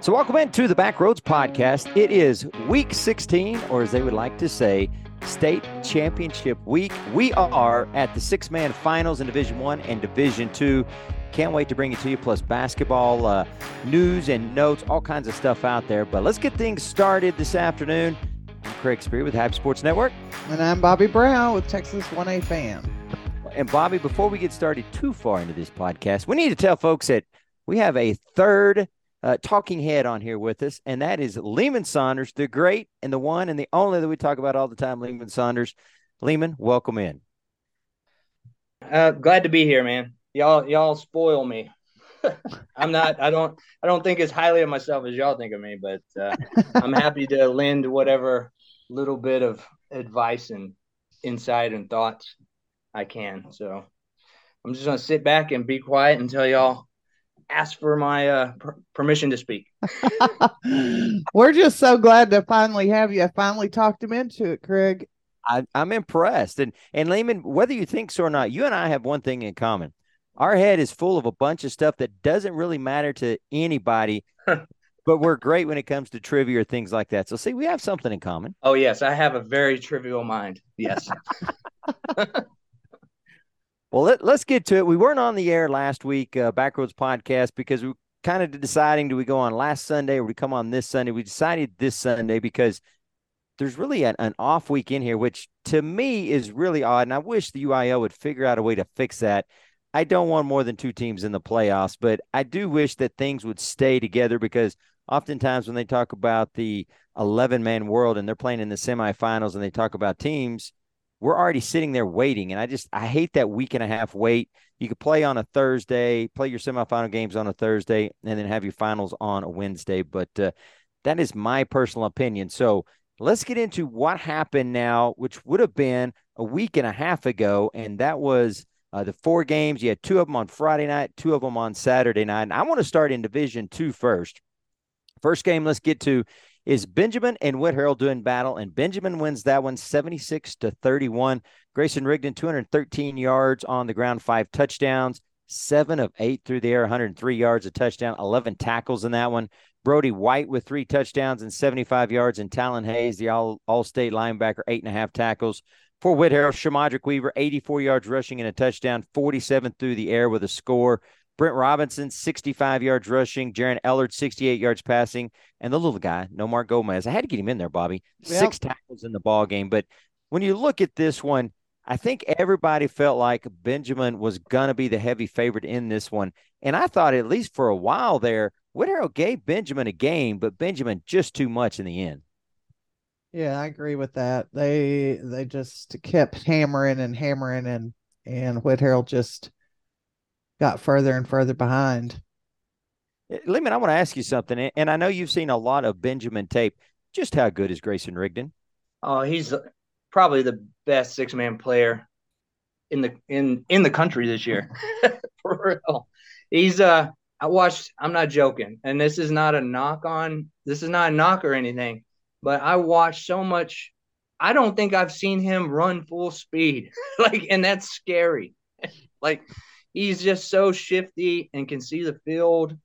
So, welcome into the Backroads Podcast. It is week 16, or as they would like to say, state championship week. We are at the six man finals in Division One and Division Two. Can't wait to bring it to you, plus basketball uh, news and notes, all kinds of stuff out there. But let's get things started this afternoon. I'm Craig Spree with Happy Sports Network. And I'm Bobby Brown with Texas 1A Fan. And Bobby, before we get started too far into this podcast, we need to tell folks that we have a third uh, talking head on here with us, and that is Lehman Saunders, the great and the one and the only that we talk about all the time, Lehman Saunders. Lehman, welcome in. Uh, glad to be here, man. Y'all, y'all spoil me. I'm not. I don't. I don't think as highly of myself as y'all think of me, but uh, I'm happy to lend whatever little bit of advice and insight and thoughts I can. So I'm just gonna sit back and be quiet and tell y'all ask for my uh, per- permission to speak. We're just so glad to finally have you. I finally talked him into it, Craig. I, am I'm impressed. And and Lehman, whether you think so or not, you and I have one thing in common. Our head is full of a bunch of stuff that doesn't really matter to anybody, but we're great when it comes to trivia or things like that. So see, we have something in common. Oh yes, I have a very trivial mind. Yes. Well, let, us get to it. We weren't on the air last week, uh, Backroads podcast, because we kind of deciding do we go on last Sunday or we come on this Sunday? We decided this Sunday because there's really an, an off week in here, which to me is really odd. And I wish the UIL would figure out a way to fix that. I don't want more than two teams in the playoffs, but I do wish that things would stay together because oftentimes when they talk about the 11 man world and they're playing in the semifinals and they talk about teams, we're already sitting there waiting. And I just I hate that week and a half wait. You could play on a Thursday, play your semifinal games on a Thursday, and then have your finals on a Wednesday. But uh, that is my personal opinion. So let's get into what happened now, which would have been a week and a half ago, and that was uh, the four games. You had two of them on Friday night, two of them on Saturday night. And I want to start in Division Two first. First game, let's get to is Benjamin and Whitharral doing battle, and Benjamin wins that one 76 to 31. Grayson Rigdon, 213 yards on the ground, five touchdowns, seven of eight through the air, 103 yards, a touchdown, 11 tackles in that one. Brody White with three touchdowns and 75 yards, and Talon Hayes, the all all state linebacker, eight and a half tackles. For Whitharral, Shamadrick Weaver, 84 yards rushing and a touchdown, 47 through the air with a score. Brent Robinson, 65 yards rushing. Jaron Ellard, 68 yards passing. And the little guy, Nomar Gomez. I had to get him in there, Bobby. Yep. Six tackles in the ball game. But when you look at this one, I think everybody felt like Benjamin was going to be the heavy favorite in this one. And I thought, at least for a while there, Whitharral gave Benjamin a game, but Benjamin just too much in the end. Yeah, I agree with that. They they just kept hammering and hammering and and Whitharral just got further and further behind. Eh, Lehman, I want to ask you something, and I know you've seen a lot of Benjamin tape. Just how good is Grayson Rigdon? Oh, he's probably the best six man player in the in in the country this year. For real, he's uh. I watched. I'm not joking, and this is not a knock on. This is not a knock or anything, but I watched so much. I don't think I've seen him run full speed, like, and that's scary. like he's just so shifty and can see the field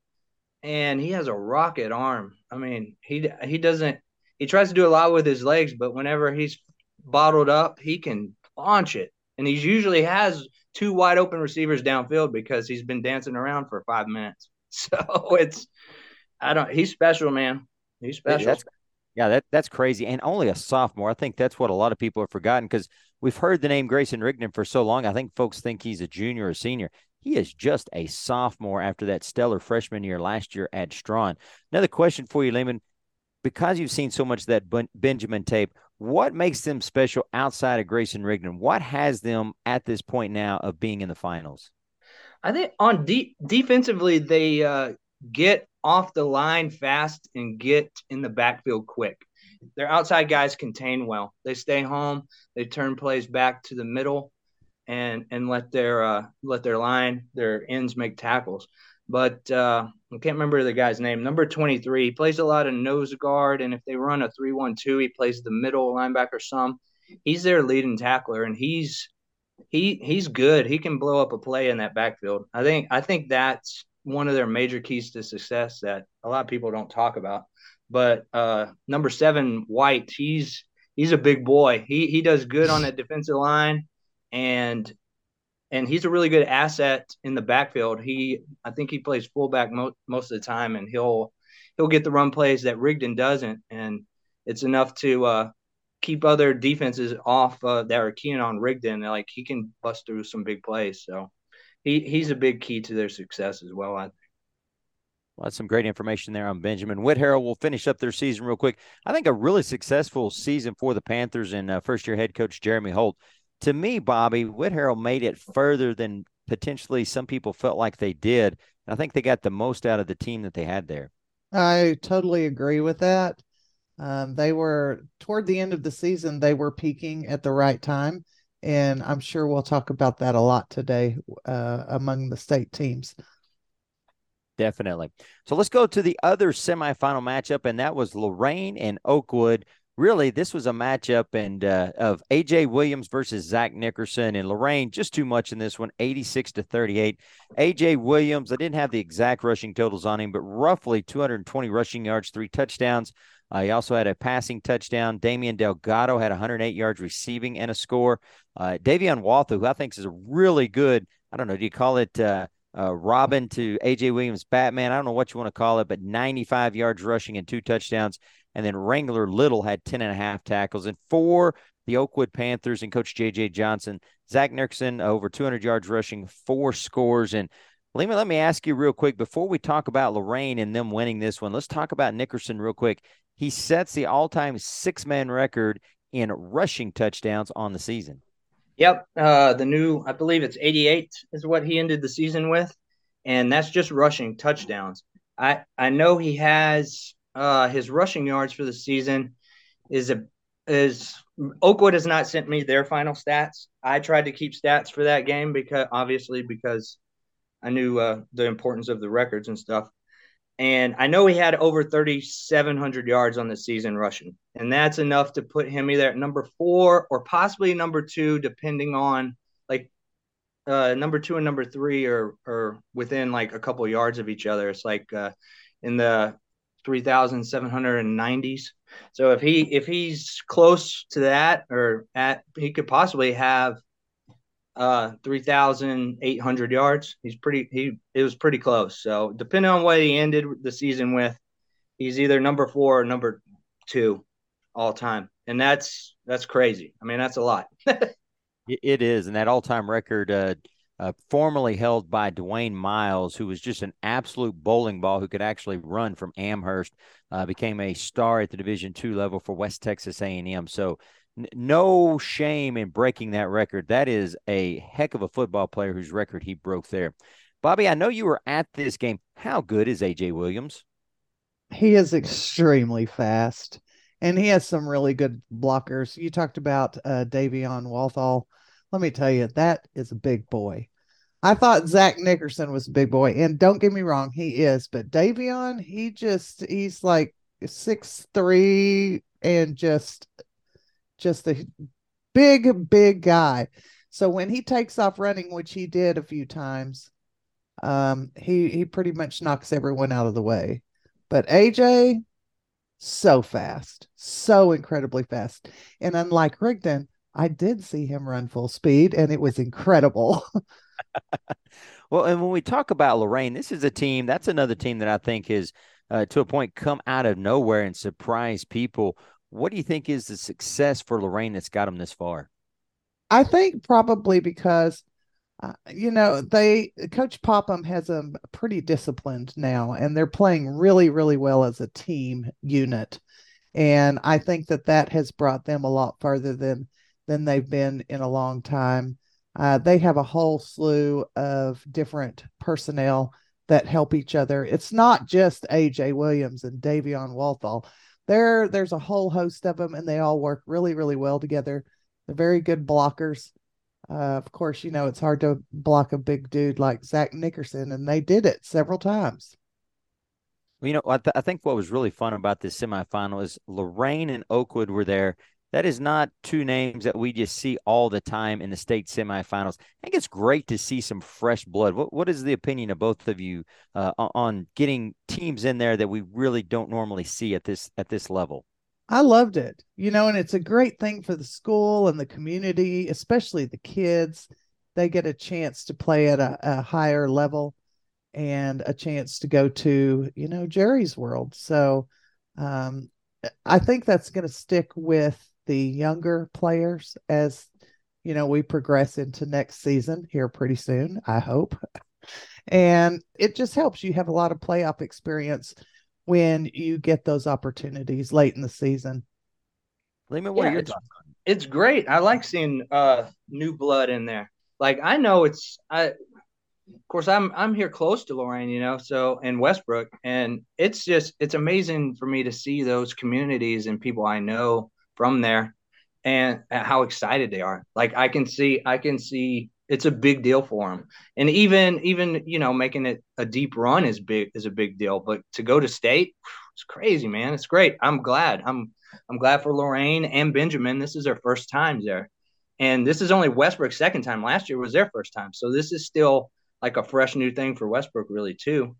and he has a rocket arm. I mean, he he doesn't he tries to do a lot with his legs, but whenever he's bottled up, he can launch it. And he usually has two wide open receivers downfield because he's been dancing around for 5 minutes. So it's I don't he's special, man. He's special. That's, yeah, that that's crazy. And only a sophomore. I think that's what a lot of people have forgotten because we've heard the name Grayson Rigdon for so long. I think folks think he's a junior or senior. He is just a sophomore after that stellar freshman year last year at Strawn. Another question for you, Lehman. Because you've seen so much of that Benjamin tape, what makes them special outside of Grayson Rigdon? What has them at this point now of being in the finals? I think on de- defensively, they uh, get off the line fast and get in the backfield quick. Their outside guys contain well. They stay home. They turn plays back to the middle, and and let their uh, let their line their ends make tackles. But uh, I can't remember the guy's name. Number twenty three. He plays a lot of nose guard, and if they run a three one two, he plays the middle linebacker some. He's their leading tackler, and he's he he's good. He can blow up a play in that backfield. I think I think that's one of their major keys to success that a lot of people don't talk about. But uh, number seven, White, he's he's a big boy. He he does good on that defensive line, and and he's a really good asset in the backfield. He I think he plays fullback mo- most of the time, and he'll he'll get the run plays that Rigdon doesn't, and it's enough to uh, keep other defenses off uh, that are keen on Rigdon. Like he can bust through some big plays, so he he's a big key to their success as well. I think. Well, that's some great information there on Benjamin Whitharral. We'll finish up their season real quick. I think a really successful season for the Panthers and uh, first year head coach Jeremy Holt. To me, Bobby, Whitharral made it further than potentially some people felt like they did. I think they got the most out of the team that they had there. I totally agree with that. Um, they were toward the end of the season, they were peaking at the right time. And I'm sure we'll talk about that a lot today uh, among the state teams. Definitely. So let's go to the other semifinal matchup, and that was Loraine and Oakwood. Really, this was a matchup and uh, of AJ Williams versus Zach Nickerson and Loraine Just too much in this one, 86 to 38. AJ Williams, I didn't have the exact rushing totals on him, but roughly 220 rushing yards, three touchdowns. Uh, he also had a passing touchdown. Damian Delgado had 108 yards receiving and a score. Uh, Davion Walthall, who I think is a really good, I don't know, do you call it uh, Robin to AJ Williams, Batman. I don't know what you want to call it, but 95 yards rushing and two touchdowns. And then Wrangler Little had 10 and a half tackles. And for the Oakwood Panthers and Coach JJ Johnson, Zach Nickerson over 200 yards rushing, four scores. And me let me ask you real quick before we talk about Loraine and them winning this one. Let's talk about Nickerson real quick. He sets the all-time six-man record in rushing touchdowns on the season. Yep, uh, the new I believe it's 88 is what he ended the season with, and that's just rushing touchdowns. I I know he has uh, his rushing yards for the season is a is Oakwood has not sent me their final stats. I tried to keep stats for that game because obviously because I knew uh, the importance of the records and stuff. And I know he had over 3,700 yards on the season rushing. And that's enough to put him either at number four or possibly number two, depending on like uh, number two and number three are, are within like a couple yards of each other. It's like uh, in the 3,790s. So if he if he's close to that or at he could possibly have uh 3,800 yards. He's pretty, he, it was pretty close. So, depending on what he ended the season with, he's either number four or number two all time. And that's, that's crazy. I mean, that's a lot. it is. And that all time record, uh, uh, formerly held by Dwayne Miles, who was just an absolute bowling ball who could actually run from Amherst, uh, became a star at the Division two level for West Texas A&M. So no shame in breaking that record. That is a heck of a football player whose record he broke there. Bobby, I know you were at this game. How good is AJ Williams? He is extremely fast, and he has some really good blockers. You talked about uh, Davion Walthall. Let me tell you, that is a big boy. I thought Zach Nickerson was a big boy, and don't get me wrong, he is. But Davion, he just he's like six three and just just a big, big guy. So when he takes off running, which he did a few times, um, he he pretty much knocks everyone out of the way. But AJ, so fast, so incredibly fast. And unlike Rigdon, I did see him run full speed, and it was incredible. well, and when we talk about Loraine, this is a team. That's another team that I think is, uh, to a point, come out of nowhere and surprise people what do you think is the success for Loraine that's got them this far? I think probably because, uh, you know, they Coach Popham has them pretty disciplined now, and they're playing really, really well as a team unit, and I think that that has brought them a lot further than than they've been in a long time. Uh, they have a whole slew of different personnel that help each other. It's not just AJ Williams and Davion Walthall there there's a whole host of them and they all work really really well together. They're very good blockers. Uh, of course you know it's hard to block a big dude like zach nickerson and they did it several times. You know I, th- I think what was really fun about this semifinal is loraine and oakwood were there that is not two names that we just see all the time in the state semifinals. I think it's great to see some fresh blood. What what is the opinion of both of you uh, on getting teams in there that we really don't normally see at this at this level? I loved it, you know, and it's a great thing for the school and the community, especially the kids. They get a chance to play at a, a higher level and a chance to go to, you know, Jerry's world. So um, I think that's going to stick with the younger players as you know we progress into next season here pretty soon i hope. And it just helps you have a lot of playoff experience when you get those opportunities late in the season. Lehman, what yeah, are your it's, it's great. I like seeing uh new blood in there. Like i know it's i of course i'm i'm here close to loraine you know so in westbrook and it's just it's amazing for me to see those communities and people i know from there and how excited they are. Like I can see, I can see it's a big deal for them. And even, even, you know, making it a deep run is big, is a big deal, but to go to state, it's crazy, man. It's great. I'm glad. I'm, I'm glad for Loraine and Benjamin. This is their first time there. And this is only Westbrook's second time. Last year was their first time. So this is still like a fresh new thing for Westbrook, really, too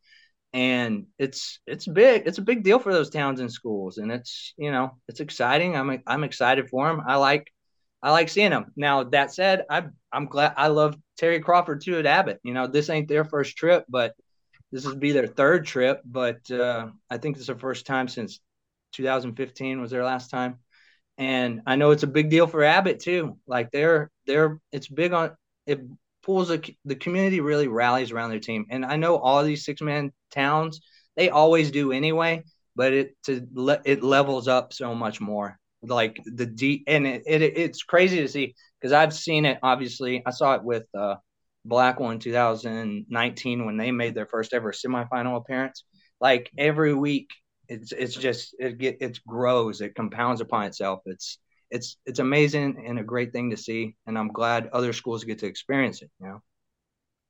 and it's it's big it's a big deal for those towns and schools and it's you know it's exciting. I'm i'm excited for them i like i like seeing them now that said i i'm glad i love terry crawford too at abbott. You know this ain't their first trip but this would be their third trip but uh, i think it's the first time since 2015 was their last time. And i know it's a big deal for abbott too. Like they're they're it's big on it pulls a, the community really rallies around their team. And I know all these six man towns, they always do anyway, but it to let it levels up so much more. Like the D and it, it it's crazy to see because I've seen it. Obviously, I saw it with uh, Blackwell in 2019 when they made their first ever semifinal appearance. Like every week, it's it's just it get it grows, it compounds upon itself. It's it's it's amazing and a great thing to see, and I'm glad other schools get to experience it. You know.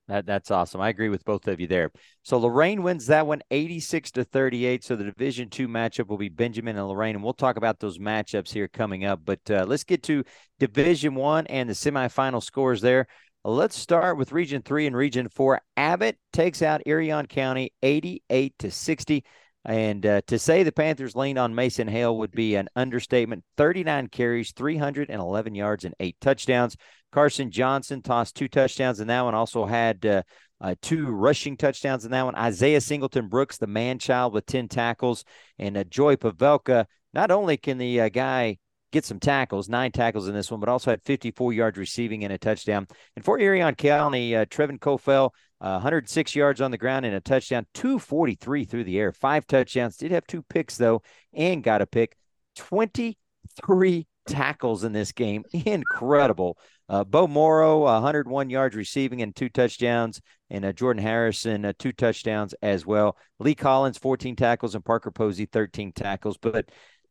That, that's awesome. I agree with both of you there. So Loraine wins that one 86 to 38. So the division two matchup will be Benjamin and Loraine And we'll talk about those matchups here coming up. But uh, let's get to division one and the semifinal scores there. Let's start with region three and region four. Abbott takes out Irion County 88 to 60. And uh, to say the Panthers leaned on Mason Hale would be an understatement. 39 carries, 311 yards, and eight touchdowns. Carson Johnson tossed two touchdowns in that one. Also had uh, uh, two rushing touchdowns in that one. Isaiah Singleton Brooks, the man child, with 10 tackles. And uh, Joy Pavelka, not only can the uh, guy get some tackles, nine tackles in this one, but also had 54 yards receiving and a touchdown. And for Irion County, uh, Trevin Kofel, uh, 106 yards on the ground and a touchdown, 243 through the air, five touchdowns. Did have two picks though, and got a pick. 23 tackles in this game, incredible. Uh, Bo Morrow, 101 yards receiving and two touchdowns, and uh, Jordan Harrison, uh, two touchdowns as well. Lee Collins, 14 tackles, and Parker Posey, 13 tackles. But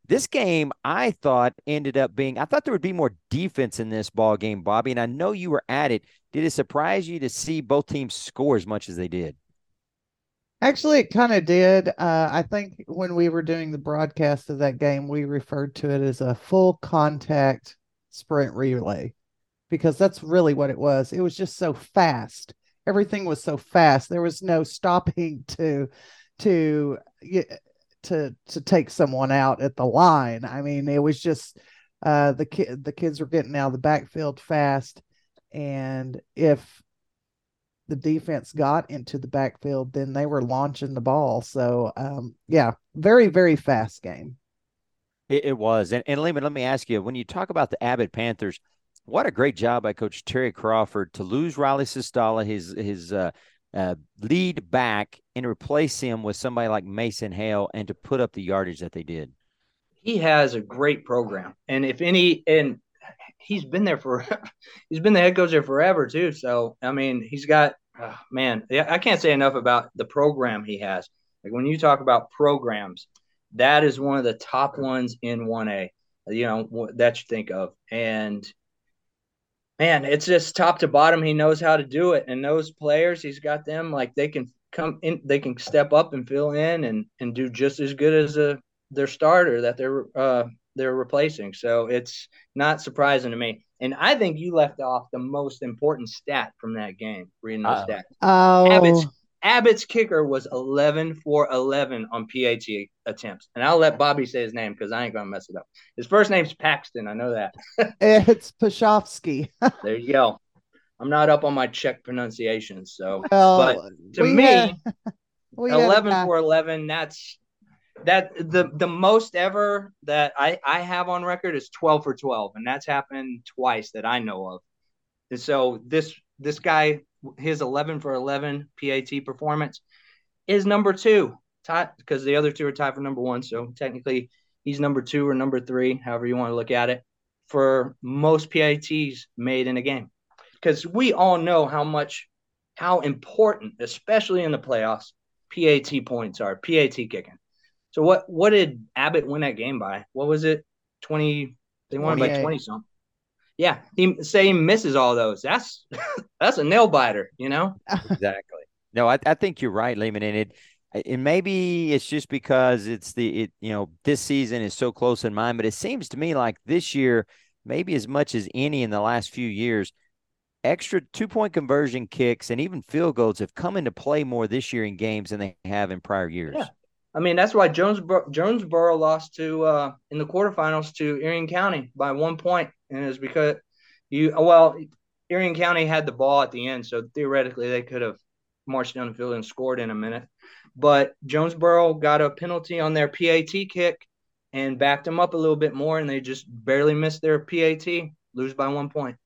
this game, I thought, ended up being. I thought there would be more defense in this ball game, Bobby. And I know you were at it. Did it surprise you to see both teams score as much as they did? Actually, it kind of did. Uh, I think when we were doing the broadcast of that game, we referred to it as a full contact sprint relay because that's really what it was. It was just so fast. Everything was so fast. There was no stopping to to to to take someone out at the line. I mean, it was just uh, the kid the kids were getting out of the backfield fast, and if the defense got into the backfield, then they were launching the ball. So um, yeah, very very fast game. It, it was, and and Lehman, let me ask you: when you talk about the Abbott Panthers, what a great job by Coach Terry Crawford to lose Riley Sistala, his his uh, uh, lead back and replace him with somebody like Mason Hale and to put up the yardage that they did. He has a great program. And if any, and he's been there for, he's been the head coach there forever too. So, I mean, he's got, oh, man, I can't say enough about the program he has. Like when you talk about programs, that is one of the top ones in 1A, you know, that you think of. And man, it's just top to bottom. He knows how to do it, and those players, he's got them like they can come in, they can step up and fill in and and do just as good as a their starter that they're uh, they're replacing. So it's not surprising to me. And I think you left off the most important stat from that game, reading those uh, stats. Oh. Abbott's, Abbott's kicker was 11 for 11 on PAT attempts. And I'll let Bobby say his name because I ain't going to mess it up. His first name's Paxton. I know that. it's Pashovsky. there you go. I'm not up on my Czech pronunciations. So, well, but to me, had, 11 for 11, that's that the the most ever that I I have on record is 12 for 12 and that's happened twice that I know of. And so this this guy his 11 for 11 PAT performance is number 2 tied because the other two are tied for number 1 so technically he's number 2 or number 3 however you want to look at it for most PATs made in a game. Cuz we all know how much how important especially in the playoffs PAT points are, PAT kicking. So what what did Abbott win that game by? What was it? Twenty. They won by twenty something. Yeah, he say he misses all those. That's that's a nail biter, you know. exactly. No, I, I think you're right, Lehman, and it and maybe it's just because it's the it you know this season is so close in mind, but it seems to me like this year, maybe as much as any in the last few years, extra two point conversion kicks and even field goals have come into play more this year in games than they have in prior years. Yeah. I mean, that's why Jonesboro, Jonesboro lost to uh, in the quarterfinals to Irion County by one point, and it's because you well, Irion County had the ball at the end, so theoretically they could have marched down the field and scored in a minute. But Jonesboro got a penalty on their PAT kick and backed them up a little bit more, and they just barely missed their PAT, lose by one point.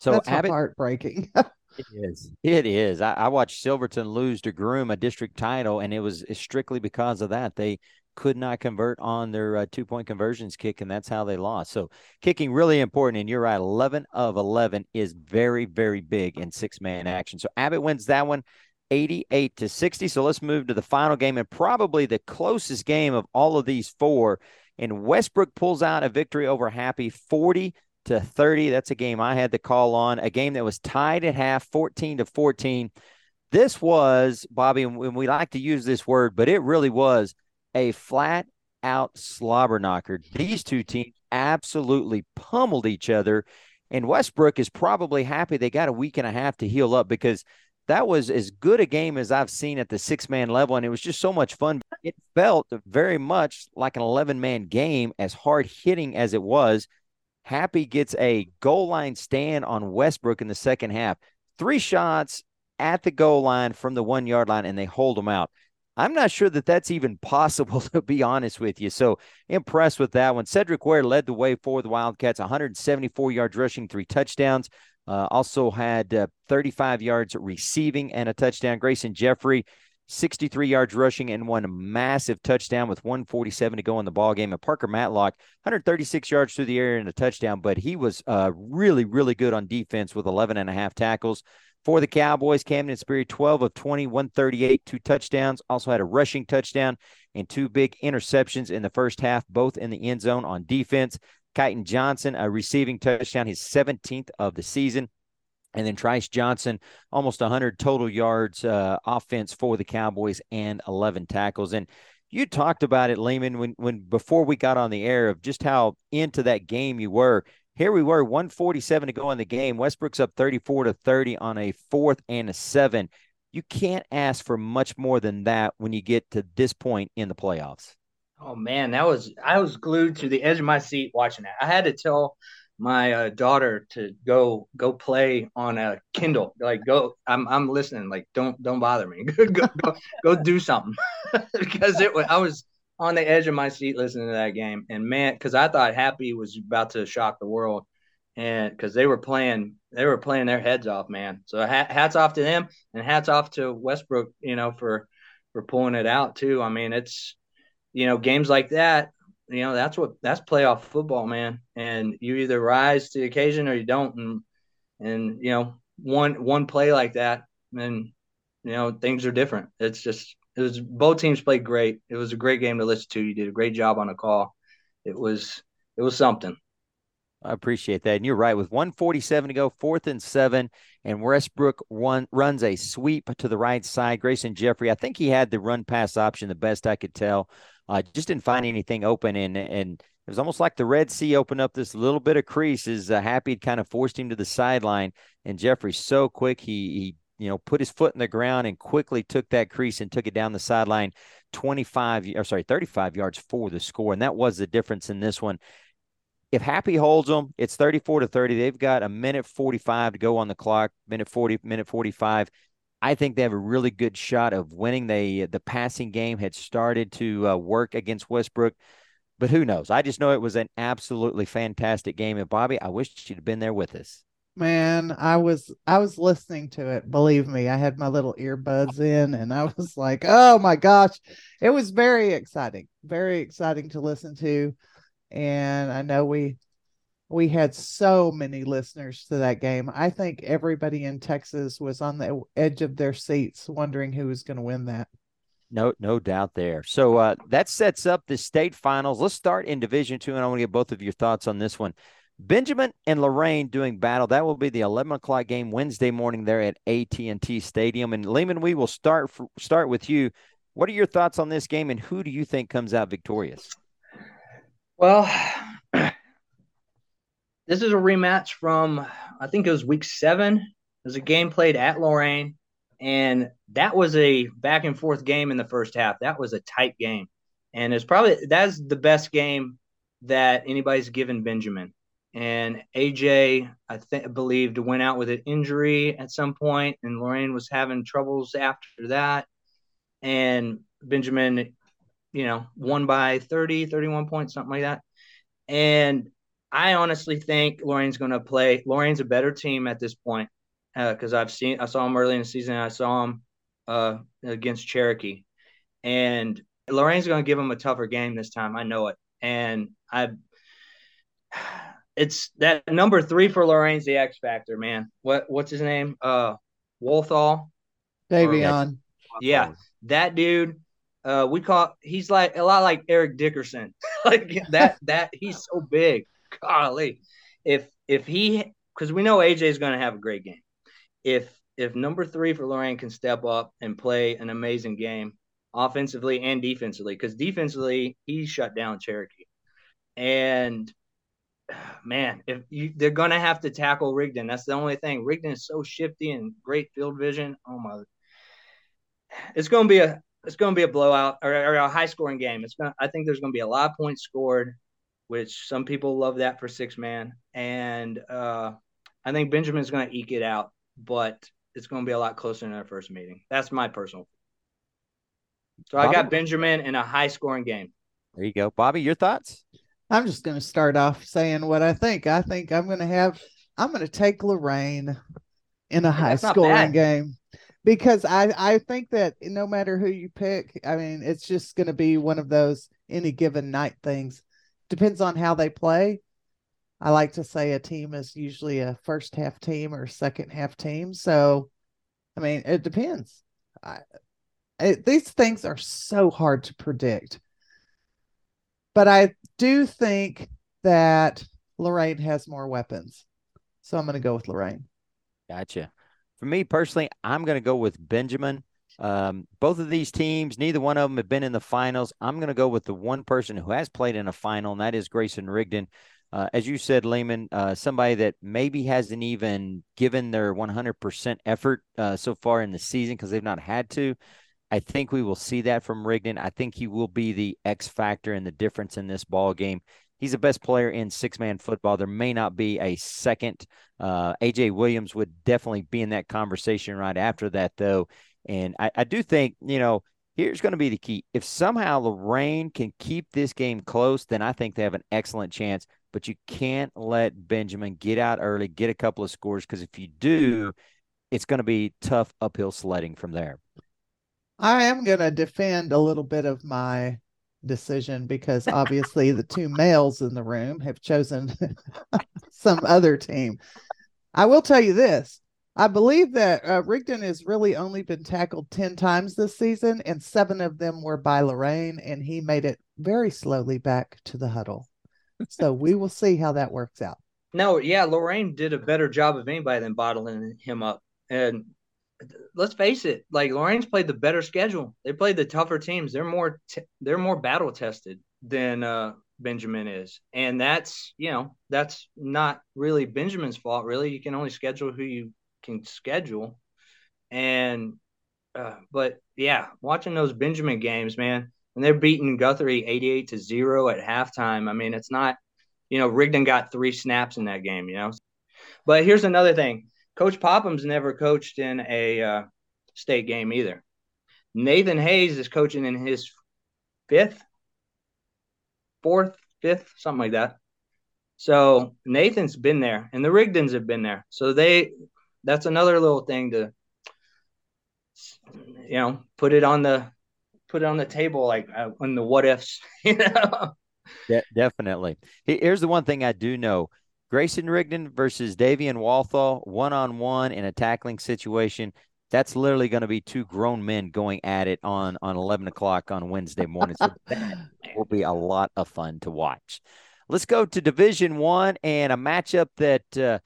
So That's Abbott, heartbreaking. It is. It is. I, I, watched Silverton lose to Groom a district title, and it was strictly because of that. They could not convert on their uh, two point conversions kick, and that's how they lost. So, kicking really important. And you're right, 11 of 11 is very, very big in six man action. So, Abbott wins that one 88 to 60. So, let's move to the final game and probably the closest game of all of these four. And Westbrook pulls out a victory over Happy 40 to 30. That's a game I had to call on, a game that was tied at half, 14 to 14. This was, Bobby, and we like to use this word, but it really was a flat out slobber knocker. These two teams absolutely pummeled each other. And Westbrook is probably happy they got a week and a half to heal up because that was as good a game as I've seen at the six man level. And it was just so much fun. It felt very much like an 11 man game, as hard hitting as it was. Happy gets a goal line stand on Westbrook in the second half. Three shots at the goal line from the one yard line, and they hold them out. I'm not sure that that's even possible, to be honest with you. So impressed with that one. Cedric Ware led the way for the Wildcats, 174 yards rushing, three touchdowns. Uh, also had uh, 35 yards receiving and a touchdown. Grayson Jeffrey 63 yards rushing and one massive touchdown with 147 to go in the ball game. And Parker Matlock, 136 yards through the air and a touchdown, but he was uh, really, really good on defense with 11 and a half tackles. For the Cowboys, Camden Spirit, 12 of 20, 138, two touchdowns. Also had a rushing touchdown and two big interceptions in the first half, both in the end zone on defense. Kyton Johnson, a receiving touchdown, his 17th of the season. And then Trice Johnson, almost 100 total yards uh, offense for the Cowboys and 11 tackles. And you talked about it, Lehman, when when before we got on the air of just how into that game you were. Here we were, 147 to go in the game. Westbrook's up 34 to 30 on a fourth and a seven. You can't ask for much more than that when you get to this point in the playoffs. Oh man, that was I was glued to the edge of my seat watching that. I had to tell my uh, daughter to go go play on a Kindle. Like go, I'm I'm listening. Like don't don't bother me. go, go go do something because it was I was on the edge of my seat listening to that game. And man, because I thought Happy was about to shock the world, and because they were playing they were playing their heads off, man. So hats off to them, and hats off to Westbrook, you know, for for pulling it out too. I mean, it's you know games like that you know that's what that's playoff football, man. And you either rise to the occasion or you don't. And and you know one one play like that, and you know things are different. It's just it was both teams played great. It was a great game to listen to. You did a great job on the call. It was it was something. I appreciate that. And you're right. With 147 to go, fourth and seven, and Westbrook one, runs a sweep to the right side. Grayson Jeffrey, I think he had the run pass option the best I could tell Uh, just didn't find anything open, and and it was almost like the Red Sea opened up this little bit of crease. As uh, Happy kind of forced him to the sideline, and Jeffrey so quick he he you know put his foot in the ground and quickly took that crease and took it down the sideline, twenty five or sorry thirty five yards for the score, and that was the difference in this one if Happy holds them, it's 34 to 30. They've got a minute 45 to go on the clock, minute 40, minute 45. I think they have a really good shot of winning. They the passing game had started to uh, work against Westbrook, but who knows? I just know it was an absolutely fantastic game. And Bobby, I wish you'd have been there with us. Man, I was I was listening to it. Believe me, I had my little earbuds in, and I was like, "Oh my gosh!" It was very exciting, very exciting to listen to and I know we we had so many listeners to that game. I think everybody in Texas was on the edge of their seats wondering who was going to win that. No, no doubt there. So uh, that sets up the state finals. Let's start in Division Two, and I want to get both of your thoughts on this one. Benjamin and Loraine doing battle. That will be the 11 o'clock game Wednesday morning there at AT&T Stadium. And Lehman, we will start start with you. What are your thoughts on this game, and who do you think comes out victorious? Well, this is a rematch from I think it was week seven. It was a game played at Loraine, and that was a back and forth game in the first half. That was a tight game, and it's probably that's the best game that anybody's given Benjamin. And AJ, I think, believed went out with an injury at some point, and Loraine was having troubles after that. And Benjamin you know, won by 30, 31 points, something like that. And I honestly think Loraine's going to play. Loraine's a better team at this point because uh, I've seen, I saw him early in the season. I saw him uh, against Cherokee, and Loraine's going to give him a tougher game this time. I know it, and I. It's that number three for Loraine's the X factor, man. What what's his name? Uh, Walthall. Davion. Yeah, that dude uh, we call he's like a lot like Eric Dickerson, like that. That he's so big. Golly, if if he because we know AJ is going to have a great game. If if number three for Loraine can step up and play an amazing game offensively and defensively, because defensively he shut down Cherokee, and man, if you, they're going to have to tackle Rigdon, that's the only thing. Rigdon is so shifty and great field vision. Oh my, it's going to be a it's going to be a blowout or, or a high scoring game. It's going. I think there's going to be a lot of points scored, which some people love that for six man, and uh, I think Benjamin's going to eke it out, but it's going to be a lot closer than our first meeting. That's my personal. So Bobby? I got Benjamin in a high scoring game. There you go, Bobby. Your thoughts? I'm just going to start off saying what I think. I think I'm going to have. I'm going to take Loraine in a high scoring game because I I think that no matter who you pick, I mean, it's just going to be one of those any given night things. Depends on how they play. I like to say a team is usually a first half team or second half team. So, I mean, it depends. I, it, these things are so hard to predict. But I do think that Loraine has more weapons. So I'm going to go with Loraine. Gotcha. For me personally, I'm going to go with Benjamin. Um, both of these teams, neither one of them have been in the finals. I'm going to go with the one person who has played in a final, and that is Grayson Rigdon. Uh, as you said, Lehman, uh, somebody that maybe hasn't even given their 100% effort uh, so far in the season because they've not had to. I think we will see that from Rigdon. I think he will be the X factor and the difference in this ball game he's the best player in six man football. There may not be a second. Uh, AJ Williams would definitely be in that conversation right after that, though. And I, I do think, you know, here's going to be the key. If somehow Loraine can keep this game close, then I think they have an excellent chance. But you can't let Benjamin get out early, get a couple of scores, because if you do, it's going to be tough uphill sledding from there. I am going to defend a little bit of my decision because obviously the two males in the room have chosen some other team. I will tell you this. I believe that uh, Rigdon has really only been tackled 10 times this season, and seven of them were by Loraine, and he made it very slowly back to the huddle. So we will see how that works out. No, yeah, Loraine did a better job of anybody than bottling him up. And let's face it, like Loraine's played the better schedule. They played the tougher teams. They're more t- they're more battle tested than uh, Benjamin is, and that's you know that's not really Benjamin's fault. Really, you can only schedule who you can schedule, and uh, but yeah, watching those Benjamin games, man, and they're beating Guthrie eighty-eight to zero at halftime. I mean, it's not you know Rigdon got three snaps in that game, you know. But here's another thing Coach Popham's never coached in a uh, state game either. Nathan Hayes is coaching in his fifth, fourth, fifth, something like that. So Nathan's been there, and the Rigdons have been there. So they, that's another little thing to, you know, put it on the, put it on the table, like uh, on the what ifs, you know. Yeah, definitely. Here's the one thing I do know: Grayson Rigdon versus Davion Walthall, one on one in a tackling situation. That's literally going to be two grown men going at it on on eleven o'clock on Wednesday morning. So that will be a lot of fun to watch. Let's go to Division One and a matchup that uh,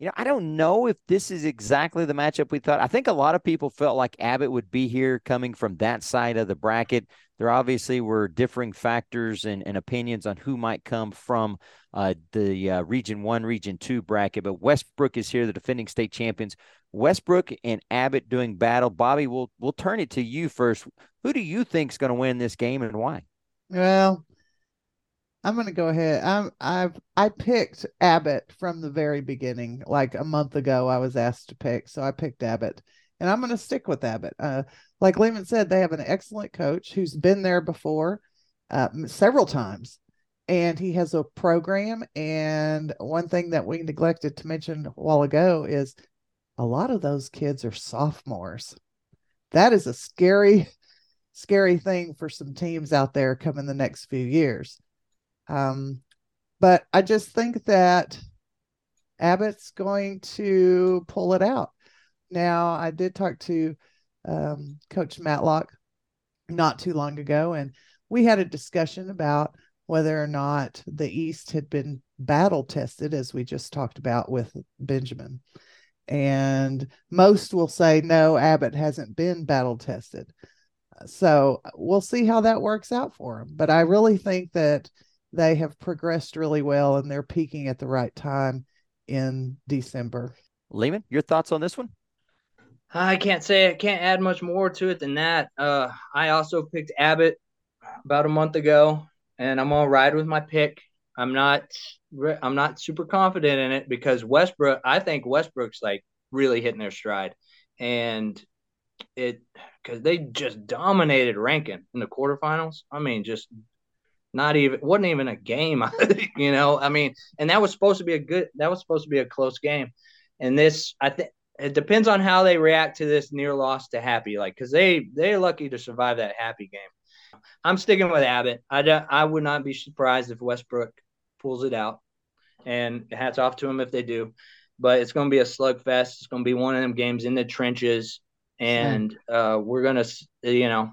you know I don't know if this is exactly the matchup we thought. I think a lot of people felt like Abbott would be here coming from that side of the bracket. There obviously were differing factors and, and opinions on who might come from uh, the uh, Region One, Region Two bracket. But Westbrook is here, the defending state champions. Westbrook and Abbott doing battle. Bobby, we'll we'll turn it to you first. Who do you think is going to win this game and why? Well, I'm going to go ahead. I'm I've I picked Abbott from the very beginning. Like a month ago, I was asked to pick, so I picked Abbott, and I'm going to stick with Abbott. Uh, like Lehman said, they have an excellent coach who's been there before, uh, several times and he has a program. And one thing that we neglected to mention a while ago is a lot of those kids are sophomores. That is a scary, scary thing for some teams out there coming the next few years. Um, but I just think that Abbott's going to pull it out. Now, I did talk to um, Coach Matlock not too long ago, and we had a discussion about whether or not the East had been battle tested, as we just talked about with Benjamin. And most will say, no, Abbott hasn't been battle tested. So we'll see how that works out for him. But I really think that they have progressed really well and they're peaking at the right time in December. Lehman, your thoughts on this one? I can't say I can't add much more to it than that. Uh, I also picked Abbott about a month ago and I'm gonna ride with my pick. I'm not I'm not super confident in it because Westbrook. I think Westbrook's like really hitting their stride, and it because they just dominated Rankin in the quarterfinals. I mean, just not even wasn't even a game. you know, I mean, and that was supposed to be a good. That was supposed to be a close game, and this I think it depends on how they react to this near loss to Happy. Like, because they they're lucky to survive that Happy game. I'm sticking with Abbott. I, don't, I would not be surprised if Westbrook pulls it out. And hats off to him if they do. But it's going to be a slugfest. It's going to be one of them games in the trenches. And uh, we're going to, you know,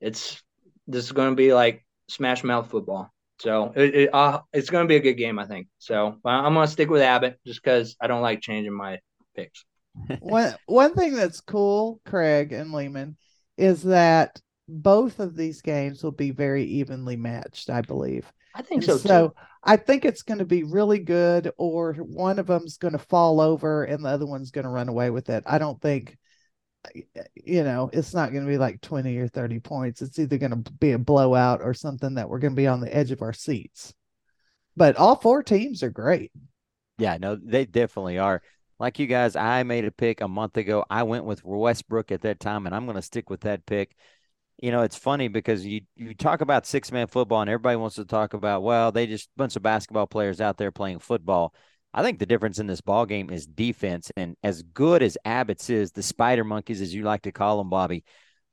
it's this is going to be like smash mouth football. So it, it uh, it's going to be a good game, I think. So I'm going to stick with Abbott just because I don't like changing my picks. one one thing that's cool, Craig and Lehman, is that both of these games will be very evenly matched, I believe. I think so, so too. I think it's going to be really good, or one of them's going to fall over and the other one's going to run away with it. I don't think, you know, it's not going to be like 20 or 30 points. It's either going to be a blowout or something that we're going to be on the edge of our seats. But all four teams are great. Yeah, no, they definitely are. Like you guys, I made a pick a month ago. I went with Westbrook at that time, and I'm going to stick with that pick you know, it's funny because you you talk about six man football and everybody wants to talk about, well, they just bunch of basketball players out there playing football. I think the difference in this ball game is defense. And as good as Abbott's is, the spider monkeys, as you like to call them, Bobby,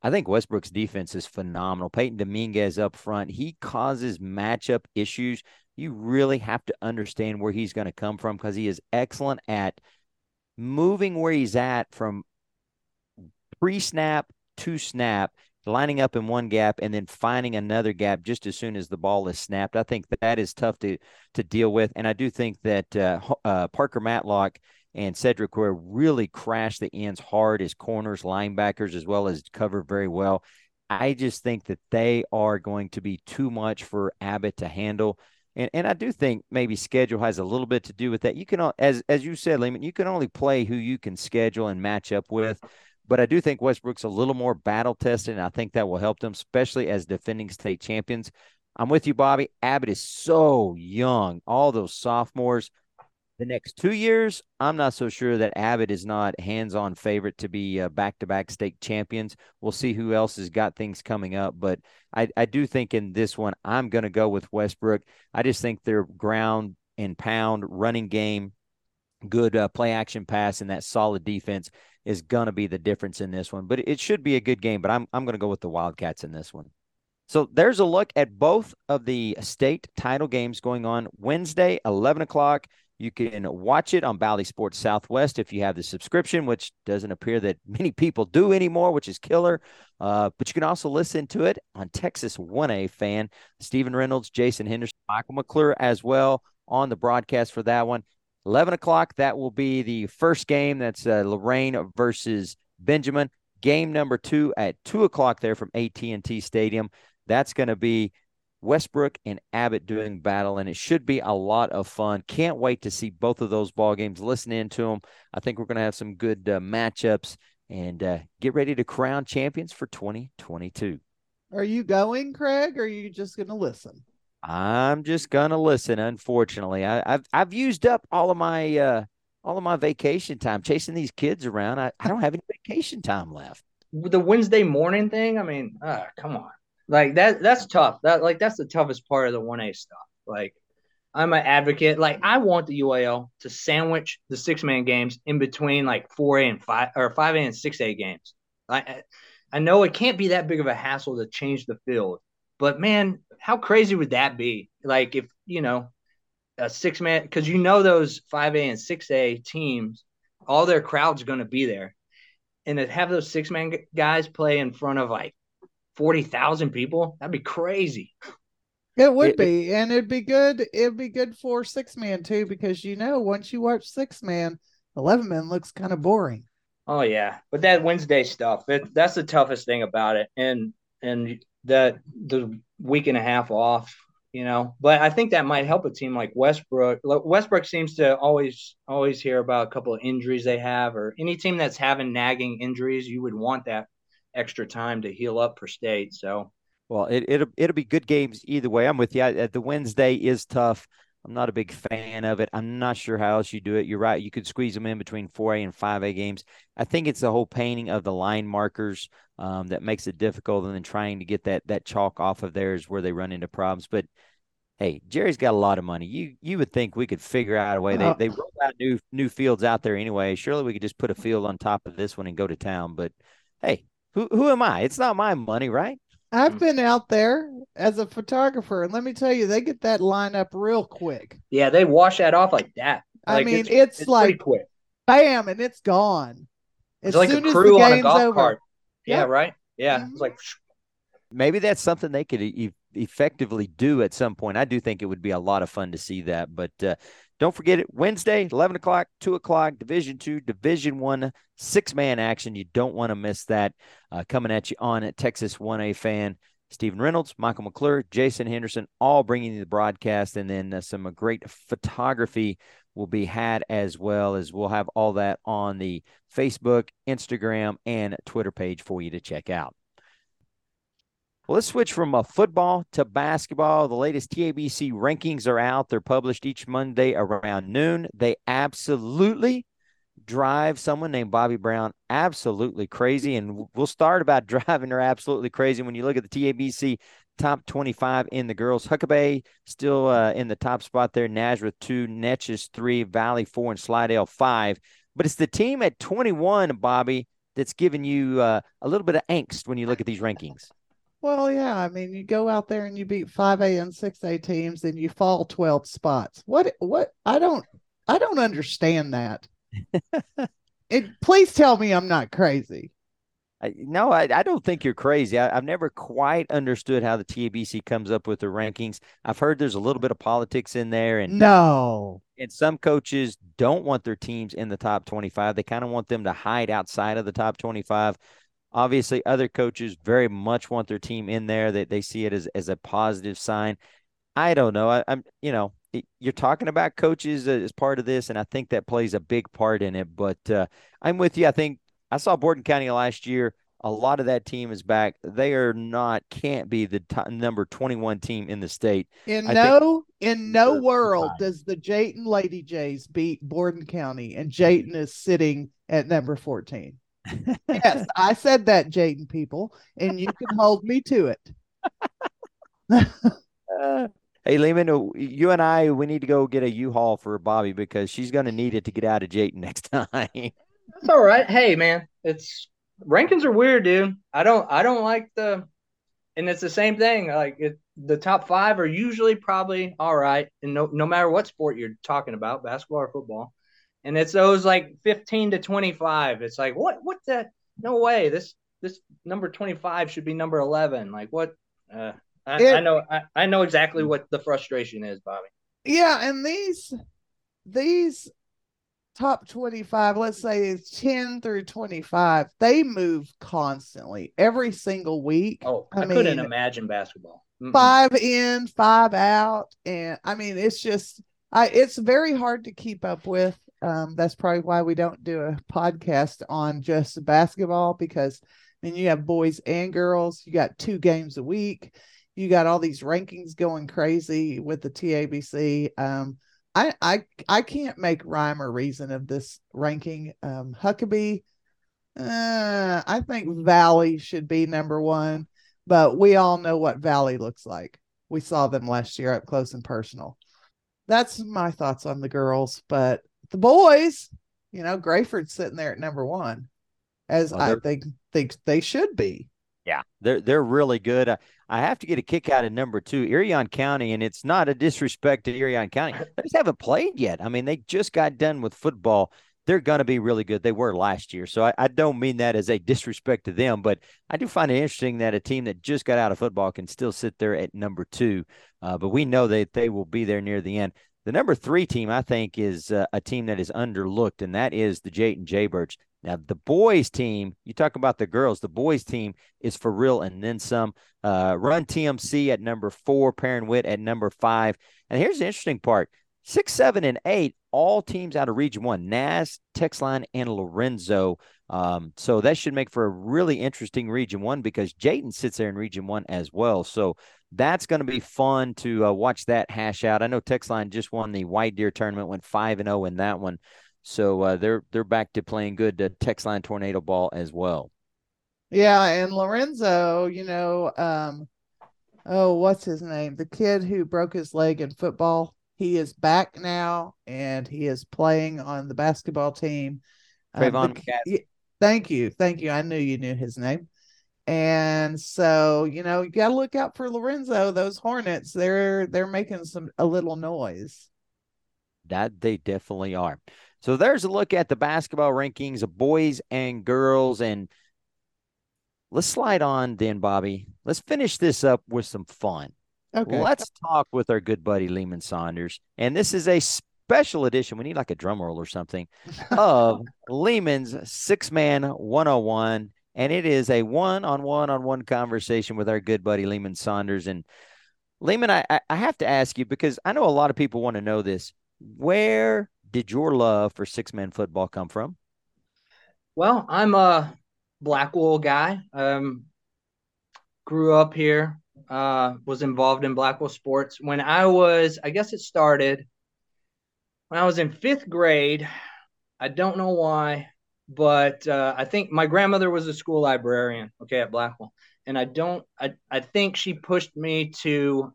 I think Westbrook's defense is phenomenal. Peyton Dominguez up front, he causes matchup issues. You really have to understand where he's going to come from because he is excellent at moving where he's at from pre snap to snap lining up in one gap and then finding another gap just as soon as the ball is snapped. I think that, is tough to to deal with, and I do think that uh, uh, Parker Matlock and Cedric Ware really crashed the ends hard as corners, linebackers, as well as cover very well. I just think that they are going to be too much for Abbott to handle. And, and I do think maybe schedule has a little bit to do with that. You can, as as you said, Lehman, you can only play who you can schedule and match up with. But I do think Westbrook's a little more battle tested, and I think that will help them, especially as defending state champions. I'm with you, Bobby. Abbott is so young. All those sophomores. The next two years, I'm not so sure that Abbott is not hands-on favorite to be back to back state champions. We'll see who else has got things coming up, but I, I do think in this one, I'm going to go with Westbrook. I just think their ground and pound running game, good uh, play action pass, and that solid defense is going to be the difference in this one. But it should be a good game. But I'm I'm going to go with the Wildcats in this one. So there's a look at both of the state title games going on Wednesday, 11 o'clock. You can watch it on Bally Sports Southwest if you have the subscription, which doesn't appear that many people do anymore, which is killer. Uh, but you can also listen to it on Texas 1A fan. Stephen Reynolds, Jason Henderson, Michael McClure as well on the broadcast for that one. 11 o'clock, that will be the first game. That's uh, Loraine versus Benjamin. Game number two at 2 o'clock there from AT&T Stadium. That's going to be Westbrook and Abbott doing battle, and it should be a lot of fun. Can't wait to see both of those ball games. Listen into them. I think we're going to have some good uh, matchups and uh, get ready to crown champions for 2022. Are you going, Craig, or are you just going to listen? I'm just to listen. Unfortunately, I, have I've used up all of my uh, all of my vacation time chasing these kids around. I, I don't have any vacation time left. The Wednesday morning thing. I mean, uh, come on. Like that that's tough. That like that's the toughest part of the 1A stuff. Like I'm an advocate. Like I want the UIL to sandwich the six man games in between like 4A and 5 or 5A and 6A games. I I know it can't be that big of a hassle to change the field, but man, how crazy would that be? Like if, you know, a six man because you know those 5A and 6A teams, all their crowd's going to be there. And to have those six man guys play in front of like forty thousand people. That'd be crazy. It would it, be, and it'd be good. It'd be good for six man too, because you know once you watch six man, eleven man looks kind of boring. Oh yeah, but that Wednesday stuff, it, that's the toughest thing about it, and and that the week and a half off, you know. But I think that might help a team like Westbrook. Westbrook seems to always always hear about a couple of injuries they have, or any team that's having nagging injuries. You would want that extra time to heal up for state. So, well, it, it'll it'll be good games either way. I'm with you. The Wednesday is tough. I'm not a big fan of it. I'm not sure how else you do it. You're right. You could squeeze them in between 4A and 5A games. I think it's the whole painting of the line markers um, that makes it difficult, and then trying to get that that chalk off of there is where they run into problems. But hey, Jerry's got a lot of money. You you would think we could figure out a way. They they roll out new new fields out there anyway. Surely we could just put a field on top of this one and go to town. But hey, who who am I? It's not my money, right? I've mm. been out there as a photographer, and let me tell you, they get that line up real quick. Yeah, they wash that off like that. Like I mean, it's, it's, it's like quick, bam, and it's gone. As it's like a crew on a golf over. cart. Yeah, yep. right. Yeah, mm-hmm. it's like maybe that's something they could e- effectively do at some point. I do think it would be a lot of fun to see that, but uh, don't forget it Wednesday, 11 o'clock, 2 o'clock, Division Two, Division One, six man action. You don't want to miss that. Uh, coming at you on at Texas 1A fan. Stephen Reynolds, Michael McClure, Jason Henderson, all bringing you the broadcast, and then uh, some great photography will be had as well as we'll have all that on the Facebook, Instagram, and Twitter page for you to check out. Well, let's switch from uh, football to basketball. The latest TABC rankings are out. They're published each Monday around noon. They absolutely drive someone named Bobby Brown absolutely crazy. And we'll start about driving her absolutely crazy. When you look at the TABC top 25 in the girls, Huckabee still uh, in the top spot there. Nazareth two, Neches three, Valley four, and Slidell five. But it's the team at 21, Bobby, that's giving you uh, a little bit of angst when you look at these rankings. Well, yeah. I mean, you go out there and you beat five A and six A teams, and you fall twelve spots. What? What? I don't. I don't understand that. it. Please tell me I'm not crazy. I, no, I, I don't think you're crazy. I, have never quite understood how the TABC comes up with the rankings. I've heard there's a little bit of politics in there, and no, and some coaches don't want their teams in the top 25. They kind of want them to hide outside of the top 25. Obviously, other coaches very much want their team in there. That they, they see it as as a positive sign. I don't know. I, am you know you're talking about coaches as part of this, and I think that plays a big part in it. But uh, I'm with you. I think I saw Borden County last year. A lot of that team is back. They are not, can't be the t- number 21 team in the state. In I no, in no world does the Jayton Lady Jays beat Borden County, and Jayton is sitting at number 14. Yes, I said that, Jayton people, and you can hold me to it. uh, hey, Lehman, you and I, we need to go get a U-Haul for Bobby because she's going to need it to get out of Jayton next time. That's all right. Hey, man, it's rankings are weird, dude. I don't, I don't like the, and it's the same thing. Like it, the top five are usually probably all right, and no, no matter what sport you're talking about, basketball or football, and it's those like 15 to 25. It's like what, what the, no way. This, this number 25 should be number 11. Like what? Uh, I, it, I know, I, I know exactly what the frustration is, Bobby. Yeah, and these, these top 25, let's say it's 10 through 25, they move constantly every single week. Oh, I, I mean, couldn't imagine basketball. Mm-mm. Five in, five out. And I mean, it's just, I, it's very hard to keep up with. Um, that's probably why we don't do a podcast on just basketball because I mean, you have boys and girls, you got two games a week, you got all these rankings going crazy with the TABC. Um, I I I can't make rhyme or reason of this ranking. Um, Huckabee, uh, I think Valley should be number one, but we all know what Valley looks like. We saw them last year up close and personal. That's my thoughts on the girls, but the boys, you know, Graford's sitting there at number one, as I think think they should be. Yeah, they're they're really good. Uh, I have to get a kick out of number two, Irion County, and it's not a disrespect to Irion County. They just haven't played yet. I mean, they just got done with football. They're going to be really good. They were last year. So I, I, don't mean that as a disrespect to them, but I do find it interesting that a team that just got out of football can still sit there at number two. Uh, but we know that they will be there near the end. The number three team, I think, is uh, a team that is underlooked, and that is the Jayton Jaybirds. Now, the boys team, you talk about the girls, the boys team is for real and then some. Uh, Run TMC at number four, Perrin Whitt at number five. And here's the interesting part six, seven, and eight, all teams out of Region One, Naz, Texline, and Lorenzo. Um, so that should make for a really interesting Region One because Jayton sits there in Region One as well. So that's going to be fun to uh, watch that hash out. I know Texline just won the White Deer tournament, went five and zero oh in that one. So uh, they're they're back to playing good uh, Texline tornado ball as well. Yeah, and Lorenzo, you know, um, oh, what's his name? The kid who broke his leg in football. He is back now, and he is playing on the basketball team. Um, the, thank you, thank you. I knew you knew his name. And so, you know, you got to look out for Lorenzo. Those Hornets, they're they're making some a little noise. That they definitely are. So there's a look at the basketball rankings of boys and girls. And let's slide on then, Bobby. Let's finish this up with some fun. Okay. Let's talk with our good buddy Lehman Saunders. And this is a special edition. We need like a drum roll or something of Lehman's six man 101. And it is a one on one on one conversation with our good buddy Lehman Saunders. And Lehman, I, I have to ask you because I know a lot of people want to know this. Where did your love for six man football come from? Well, I'm a Blackwell guy. Um, grew up here, uh, was involved in Blackwell sports. When I was, I guess it started when I was in fifth grade. I don't know why, but uh, I think my grandmother was a school librarian, okay, at Blackwell. And I don't, I, I think she pushed me to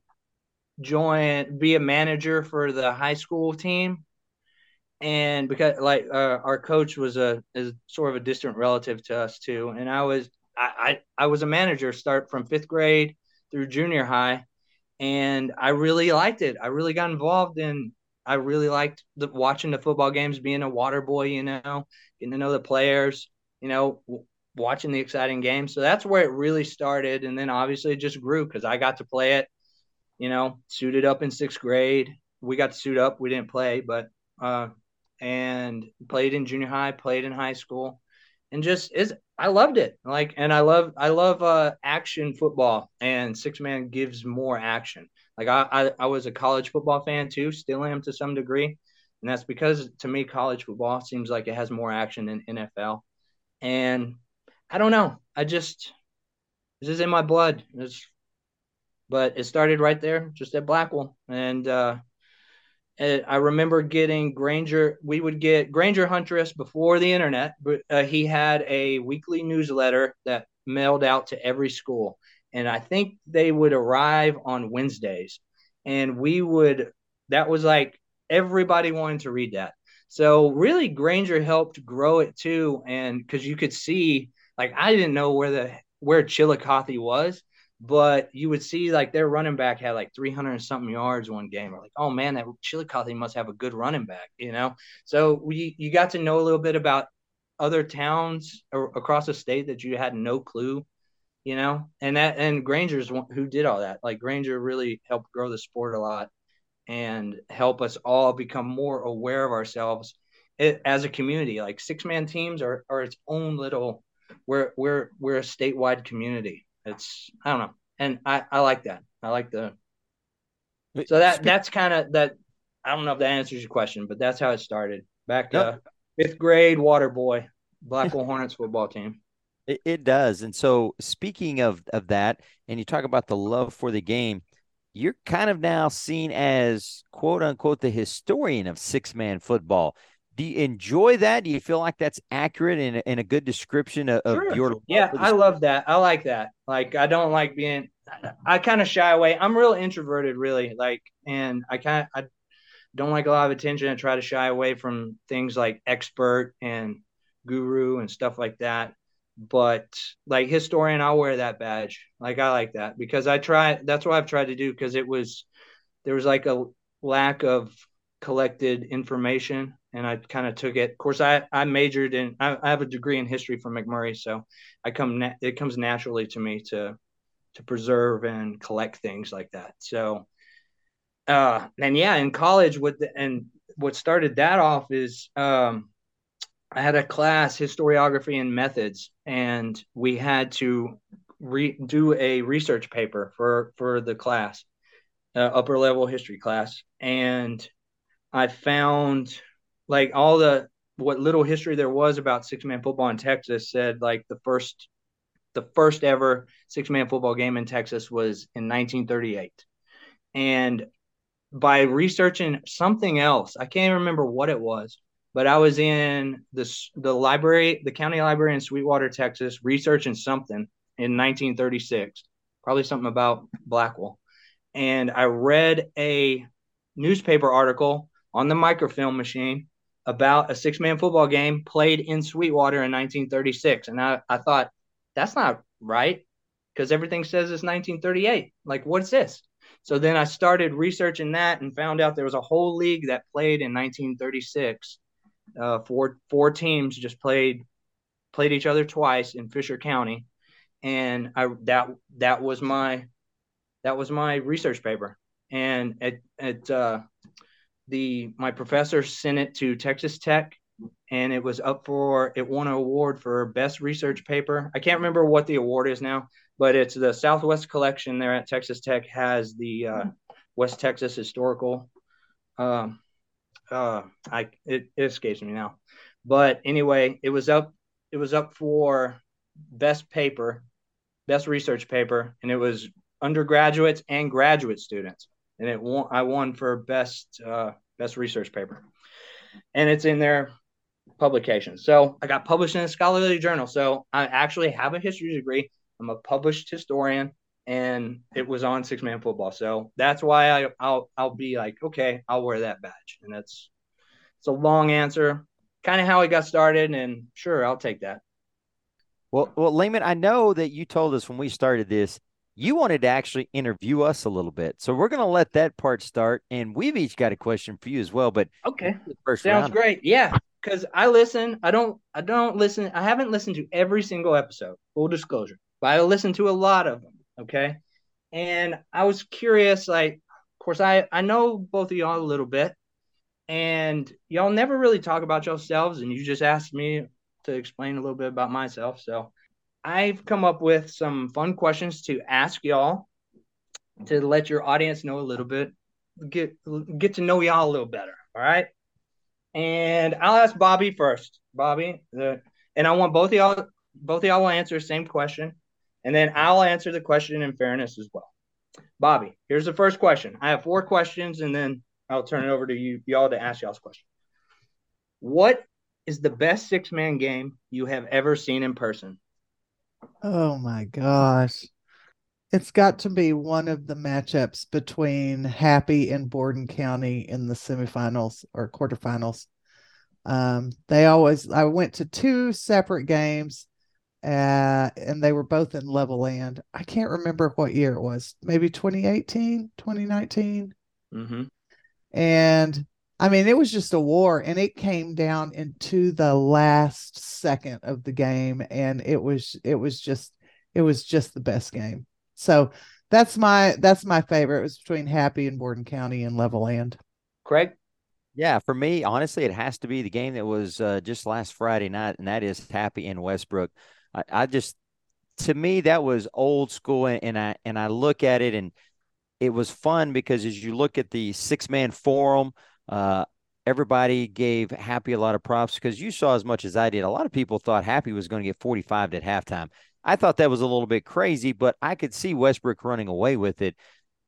join, be a manager for the high school team and because like uh, our coach was a is sort of a distant relative to us too and i was I, I i was a manager start from fifth grade through junior high and i really liked it i really got involved in i really liked the watching the football games being a water boy you know getting to know the players you know watching the exciting games. So that's where it really started. And then obviously it just grew because I got to play it, you know, suited up in sixth grade. We got to suit up. We didn't play, but, uh, and played in junior high, played in high school, and just is I loved it. Like, and I love I love uh, action football, and six man gives more action. Like I, I I was a college football fan too, still am to some degree, and that's because to me college football seems like it has more action than NFL, and I don't know. I just this is in my blood. It's, but it started right there, just at Blackwell, and uh, I remember getting Granger. We would get Granger Huntress before the internet, but uh, he had a weekly newsletter that mailed out to every school, and I think they would arrive on Wednesdays, and we would. That was like everybody wanted to read that. So really, Granger helped grow it too, and because you could see like I didn't know where the where Chillicothe was, but you would see like their running back had like 300 something yards one game. Like, oh man, that Chillicothe must have a good running back, you know? So we you got to know a little bit about other towns across the state that you had no clue, you know? And that and Granger's who did all that. Like Granger really helped grow the sport a lot and help us all become more aware of ourselves as a community. Like six man teams are, are its own little we're we're we're a statewide community. It's I don't know, and I I like that. I like the. So that that's kind of that. I don't know if that answers your question, but that's how it started. Back to yep. fifth grade, water boy, Blackwell Hornets football team. It, it does, and so speaking of of that, and you talk about the love for the game, you're kind of now seen as quote unquote the historian of six man football do you enjoy that? Do you feel like that's accurate and, and a good description of, of sure. your? Yeah, I love that. I like that. Like, I don't like being. I kind of shy away. I'm real introverted, really. Like, and I kind of I don't like a lot of attention. I try to shy away from things like expert and guru and stuff like that. But like historian, I'll wear that badge. Like, I like that because I try. That's what I've tried to do because it was there was like a lack of collected information and I kind of took it. Of course, I, I majored in, I, I, have a degree in history from McMurry, so I come, na- it comes naturally to me to, to preserve and collect things like that. So, uh, and yeah, in college, what the, and what started that off is, um, I had a class, historiography and methods, and we had to re- do a research paper for for the class, uh, upper level history class, and I found like all the what little history there was about six man football in Texas said like the first the first ever six man football game in Texas was in 1938. And by researching something else, I can't remember what it was, but I was in this the library, the county library in Sweetwater, Texas, researching something in 1936, probably something about Blackwell. And I read a newspaper article on the microfilm machine about a six man football game played in Sweetwater in 1936. And I, I thought, that's not right because everything says it's 1938. Like, what's this? So then I started researching that and found out there was a whole league that played in 1936. Uh, four four teams just played played each other twice in Fisher County, and I that that was my that was my research paper. And it it uh, the my professor sent it to Texas Tech and it was up for it won an award for best research paper. I can't remember what the award is now, but it's the Southwest collection there at Texas Tech has the uh, West Texas historical. Um, uh, I it, it escapes me now, but anyway, it was up. It was up for best paper, best research paper, and it was undergraduates and graduate students and it won. I won for best uh, best research paper, and it's in their publication. So I got published in a scholarly journal. So I actually have a history degree. I'm a published historian, and it was on six man football. So that's why I, I'll I'll be like, okay, I'll wear that badge, and that's it's a long answer, kind of how it got started, and sure, I'll take that. Well, well, Lehman, I know that you told us when we started this you wanted to actually interview us a little bit. So we're going to let that part start. And we've each got a question for you as well. But okay, first sounds round. great. Yeah, because I listen. I don't. I don't listen. I haven't listened to every single episode. Full disclosure, but I listen to a lot of them. Okay, and I was curious. Like, of course, I I know both of y'all a little bit, and y'all never really talk about yourselves, and you just asked me to explain a little bit about myself. So I've come up with some fun questions to ask y'all to let your audience know a little bit, get get to know y'all a little better. All right. And I'll ask Bobby first. Bobby, the, and I want both of y'all both of y'all will answer the same question, and then I'll answer the question in fairness as well. Bobby, here's the first question. I have four questions, and then I'll turn it over to you y'all to ask y'all's question. What is the best six man game you have ever seen in person? Oh my gosh. It's got to be one of the matchups between Happy and Borden County in the semifinals or quarterfinals. Um, they always, I went to two separate games, uh, and they were both in Levelland. I can't remember what year it was, maybe 2018, 2019. Mm-hmm. And I mean, it was just a war, and it came down into the last second of the game, and it was it was just it was just the best game. So that's my that's my favorite. It was between Happy and Borden County and Levelland. Craig, yeah, for me, honestly, it has to be the game that was uh, just last Friday night, and that is Happy and Westbrook. I, I just, to me, that was old school, and, and I and I look at it, and it was fun because as you look at the six man forum uh, everybody gave Happy a lot of props because you saw as much as I did. A lot of people thought Happy was going to get 45 at halftime. I thought that was a little bit crazy, but I could see Westbrook running away with it.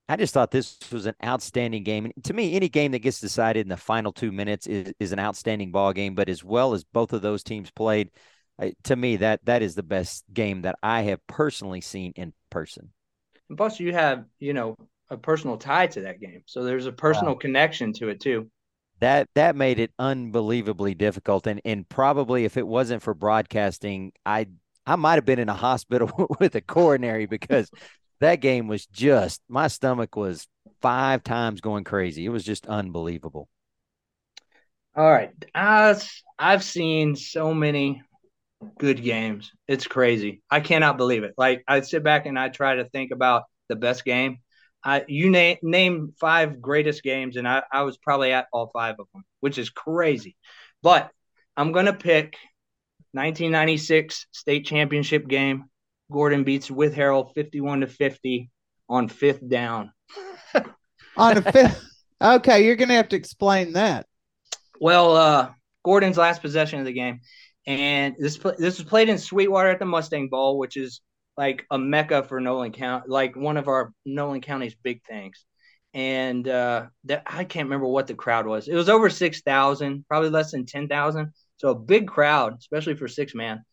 I just thought this was an outstanding game. And to me, any game that gets decided in the final two minutes is, is an outstanding ball game. But as well as both of those teams played, to me, that that is the best game that I have personally seen in person. And plus, you have you know a personal tie to that game. So there's a personal wow. connection to it too. That that made it unbelievably difficult. And and probably if it wasn't for broadcasting, I I might have been in a hospital with a coronary because that game was just my stomach was five times going crazy. It was just unbelievable. All right. I've, I've seen so many good games. It's crazy. I cannot believe it. Like I sit back and I try to think about the best game I, you name name five greatest games, and I, I was probably at all five of them, which is crazy. But I'm gonna pick 1996 state championship game. Gordon beats Whitharral 51 to 50 on fifth down. on a fifth. Okay, you're gonna have to explain that. Well, uh, Gordon's last possession of the game, and this this was played in Sweetwater at the Mustang Bowl, which is like a mecca for Nolan County, like one of our Nolan County's big things. And uh, that I can't remember what the crowd was. It was over six thousand, probably less than ten thousand. So a big crowd, especially for six man.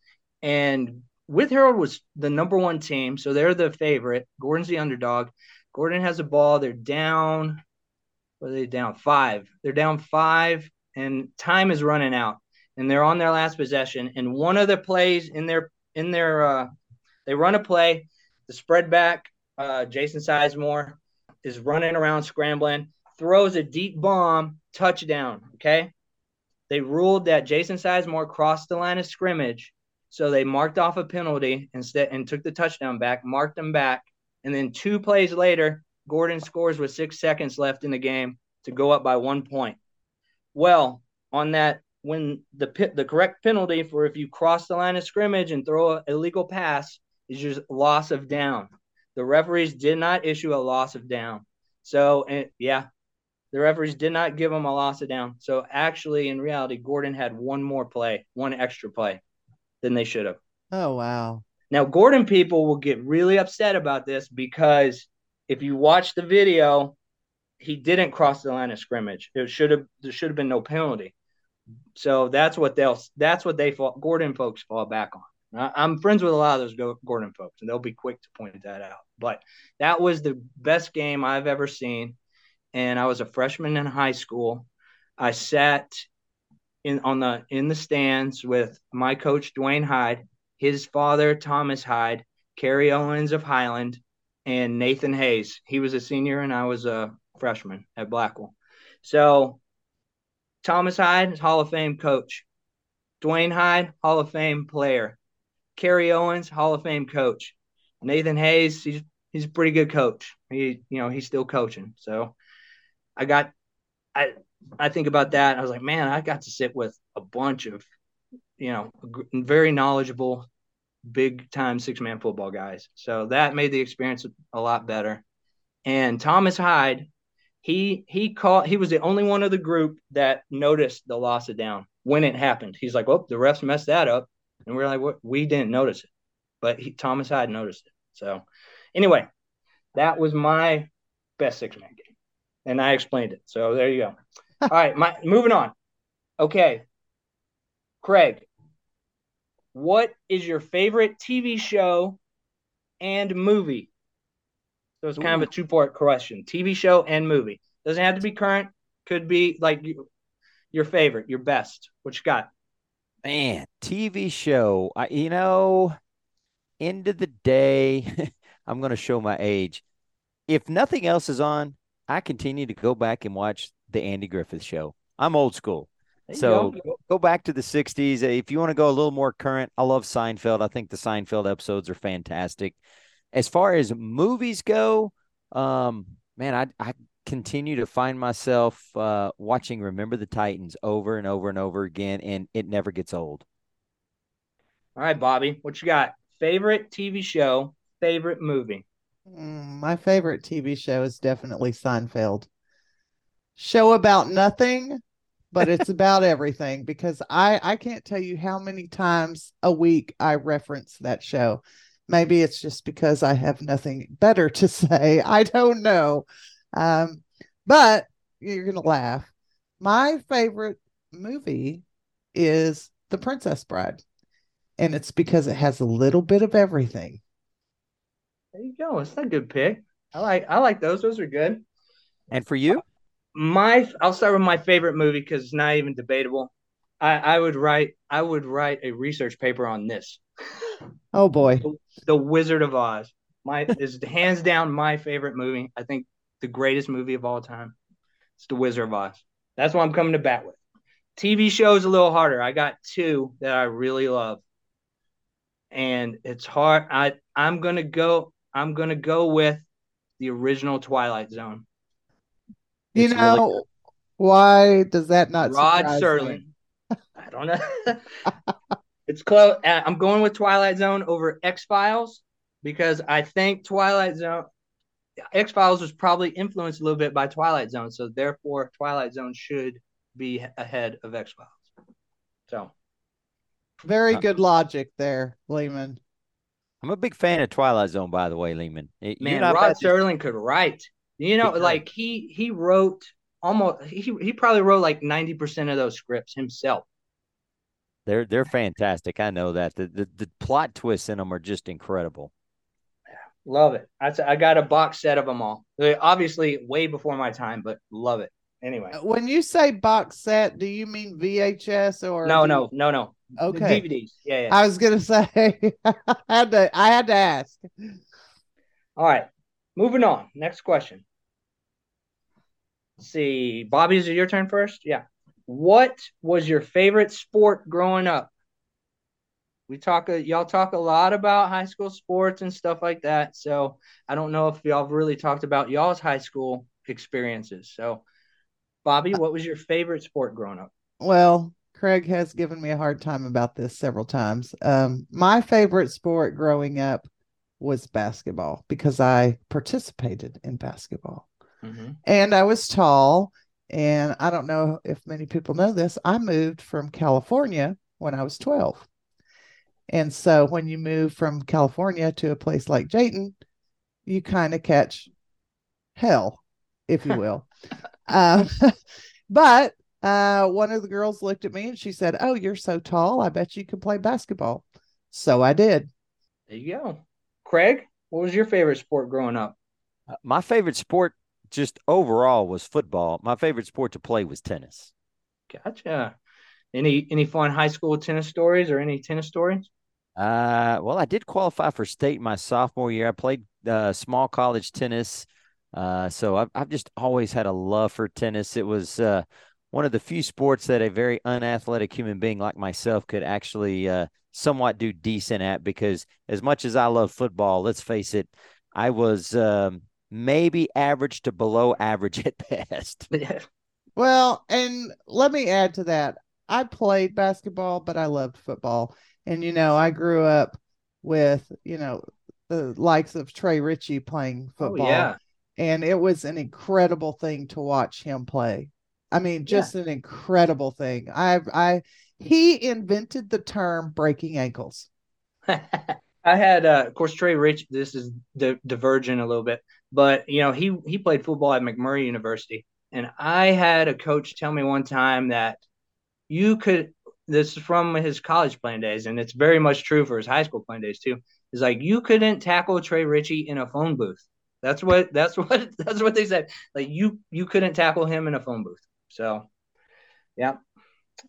And Whitharral was the number one team, so they're the favorite. Gordon's the underdog. Gordon has a ball. They're down. What are they down? Five. They're down five, and time is running out. And they're on their last possession. And one of the plays in their in their uh, they run a play, the spread back, uh, Jason Sizemore is running around scrambling, throws a deep bomb, touchdown. Okay. They ruled that Jason Sizemore crossed the line of scrimmage. So they marked off a penalty instead and took the touchdown back, marked them back. And then two plays later, Gordon scores with six seconds left in the game to go up by one point. Well, on that, when the the correct penalty for if you cross the line of scrimmage and throw an illegal pass is just loss of down. The referees did not issue a loss of down. So, and, yeah, the referees did not give him a loss of down. So, actually, in reality, Gordon had one more play, one extra play than they should have. Oh, wow. Now, Gordon people will get really upset about this because if you watch the video, he didn't cross the line of scrimmage. It should have there should have been no penalty. So that's what they'll that's what they fall Gordon folks fall back on. I'm friends with a lot of those Gordon folks, and they'll be quick to point that out. But that was the best game I've ever seen. And I was a freshman in high school. I sat in on the in the stands with my coach Dwayne Hyde, his father Thomas Hyde, Kerry Owens of Highland, and Nathan Hayes. He was a senior and I was a freshman at Blackwell. So Thomas Hyde, Hall of Fame coach. Dwayne Hyde, Hall of Fame player. Kerry Owens, Hall of Fame coach. Nathan Hayes, he's he's a pretty good coach. He you know he's still coaching. So I got I I think about that. I was like, man, I got to sit with a bunch of you know very knowledgeable, big time six man football guys. So that made the experience a lot better. And Thomas Hyde, he he caught he was the only one of the group that noticed the loss of down when it happened. He's like, "Oh, the refs messed that up," and we're like, "What? We didn't notice it," but he, Thomas Hyde noticed it. So, anyway, that was my best six man game, and I explained it. So there you go. All right, my moving on. Okay, Craig, what is your favorite TV show and movie? So it's kind Ooh. of a two part question: TV show and movie. Doesn't have to be current. Could be like your favorite, your best. What you got? Man, TV show. I, you know, end of the day, I'm going to show my age. If nothing else is on, I continue to go back and watch the Andy Griffith show. I'm old school. So go. go back to the 60s. If you want to go a little more current, I love Seinfeld. I think the Seinfeld episodes are fantastic. As far as movies go, um, man, I I continue to find myself uh, watching Remember the Titans over and over and over again, and it never gets old. All right, Bobby, what you got? Favorite TV show, favorite movie? Mm, my favorite TV show is definitely Seinfeld. Show about nothing, but it's about everything because I I can't tell you how many times a week I reference that show. Maybe it's just because I have nothing better to say. I don't know. Um, but you're gonna laugh. My favorite movie is The Princess Bride, and it's because it has a little bit of everything. There you go. It's a good pick. I like I like those. Those are good. And for you? My I'll start with my favorite movie because it's not even debatable. I, I would write I would write a research paper on this. Oh boy. The, the Wizard of Oz. My is hands down my favorite movie. I think the greatest movie of all time. It's The Wizard of Oz. That's what I'm coming to bat with. TV shows a little harder. I got two that I really love. And it's hard. I I'm gonna go I'm gonna go with the original Twilight Zone. You it's know really why does that not Rod Serling? I don't know. it's close. Uh, I'm going with Twilight Zone over X Files because I think Twilight Zone X Files was probably influenced a little bit by Twilight Zone, so therefore Twilight Zone should be ahead of X Files. So, very good logic there, Lehman. I'm a big fan of Twilight Zone, by the way, Lehman. Man, Rod Serling could write. You know, like he he wrote almost he he probably wrote like ninety percent of those scripts himself. They're they're fantastic. I know that the the, the plot twists in them are just incredible. Love it. I, I got a box set of them all. obviously, way before my time, but love it. Anyway, uh, when you say box set, do you mean VHS or no, no, no, no? Okay, DVDs. Yeah, yeah. I was gonna say I had to. I had to ask. All right, moving on. Next question. Let's see, Bobby, is it your turn first? Yeah. What was your favorite sport growing up? We talk y'all talk a lot about high school sports and stuff like that. So I don't know if y'all really talked about y'all's high school experiences. So Bobby, what was your favorite sport growing up? Well, Craig has given me a hard time about this several times. Um, my favorite sport growing up was basketball because I participated in basketball. Mm-hmm. And I was tall. And I don't know if many people know this. I moved from California when I was 12. And so when you move from California to a place like Jayton, you kind of catch hell, if you will. um, but uh, one of the girls looked at me and she said, Oh, you're so tall. I bet you can play basketball. So I did. There you go. Craig, what was your favorite sport growing up? Uh, my favorite sport, just overall, was football. My favorite sport to play was tennis. Gotcha. Any any fun high school tennis stories or any tennis stories? Uh, well, I did qualify for state in my sophomore year. I played uh, small college tennis. Uh, so I've, I've just always had a love for tennis. It was uh, one of the few sports that a very unathletic human being like myself could actually uh, somewhat do decent at because as much as I love football, let's face it, I was um, maybe average to below average at best. Well, and let me add to that. I played basketball, but I loved football. And, you know, I grew up with, you know, the likes of Trey Ritchie playing football. Oh, yeah. And it was an incredible thing to watch him play. I mean, just yeah. an incredible thing. I, I, he invented the term breaking ankles. I had, uh, of course, Trey Rich. This is di- divergent a little bit, but you know, he he played football at McMurry University, and I had a coach tell me one time that you could. This is from his college playing days, and it's very much true for his high school playing days too. Is like you couldn't tackle Trey Ritchie in a phone booth. That's what that's what that's what they said. Like you you couldn't tackle him in a phone booth. So, yeah.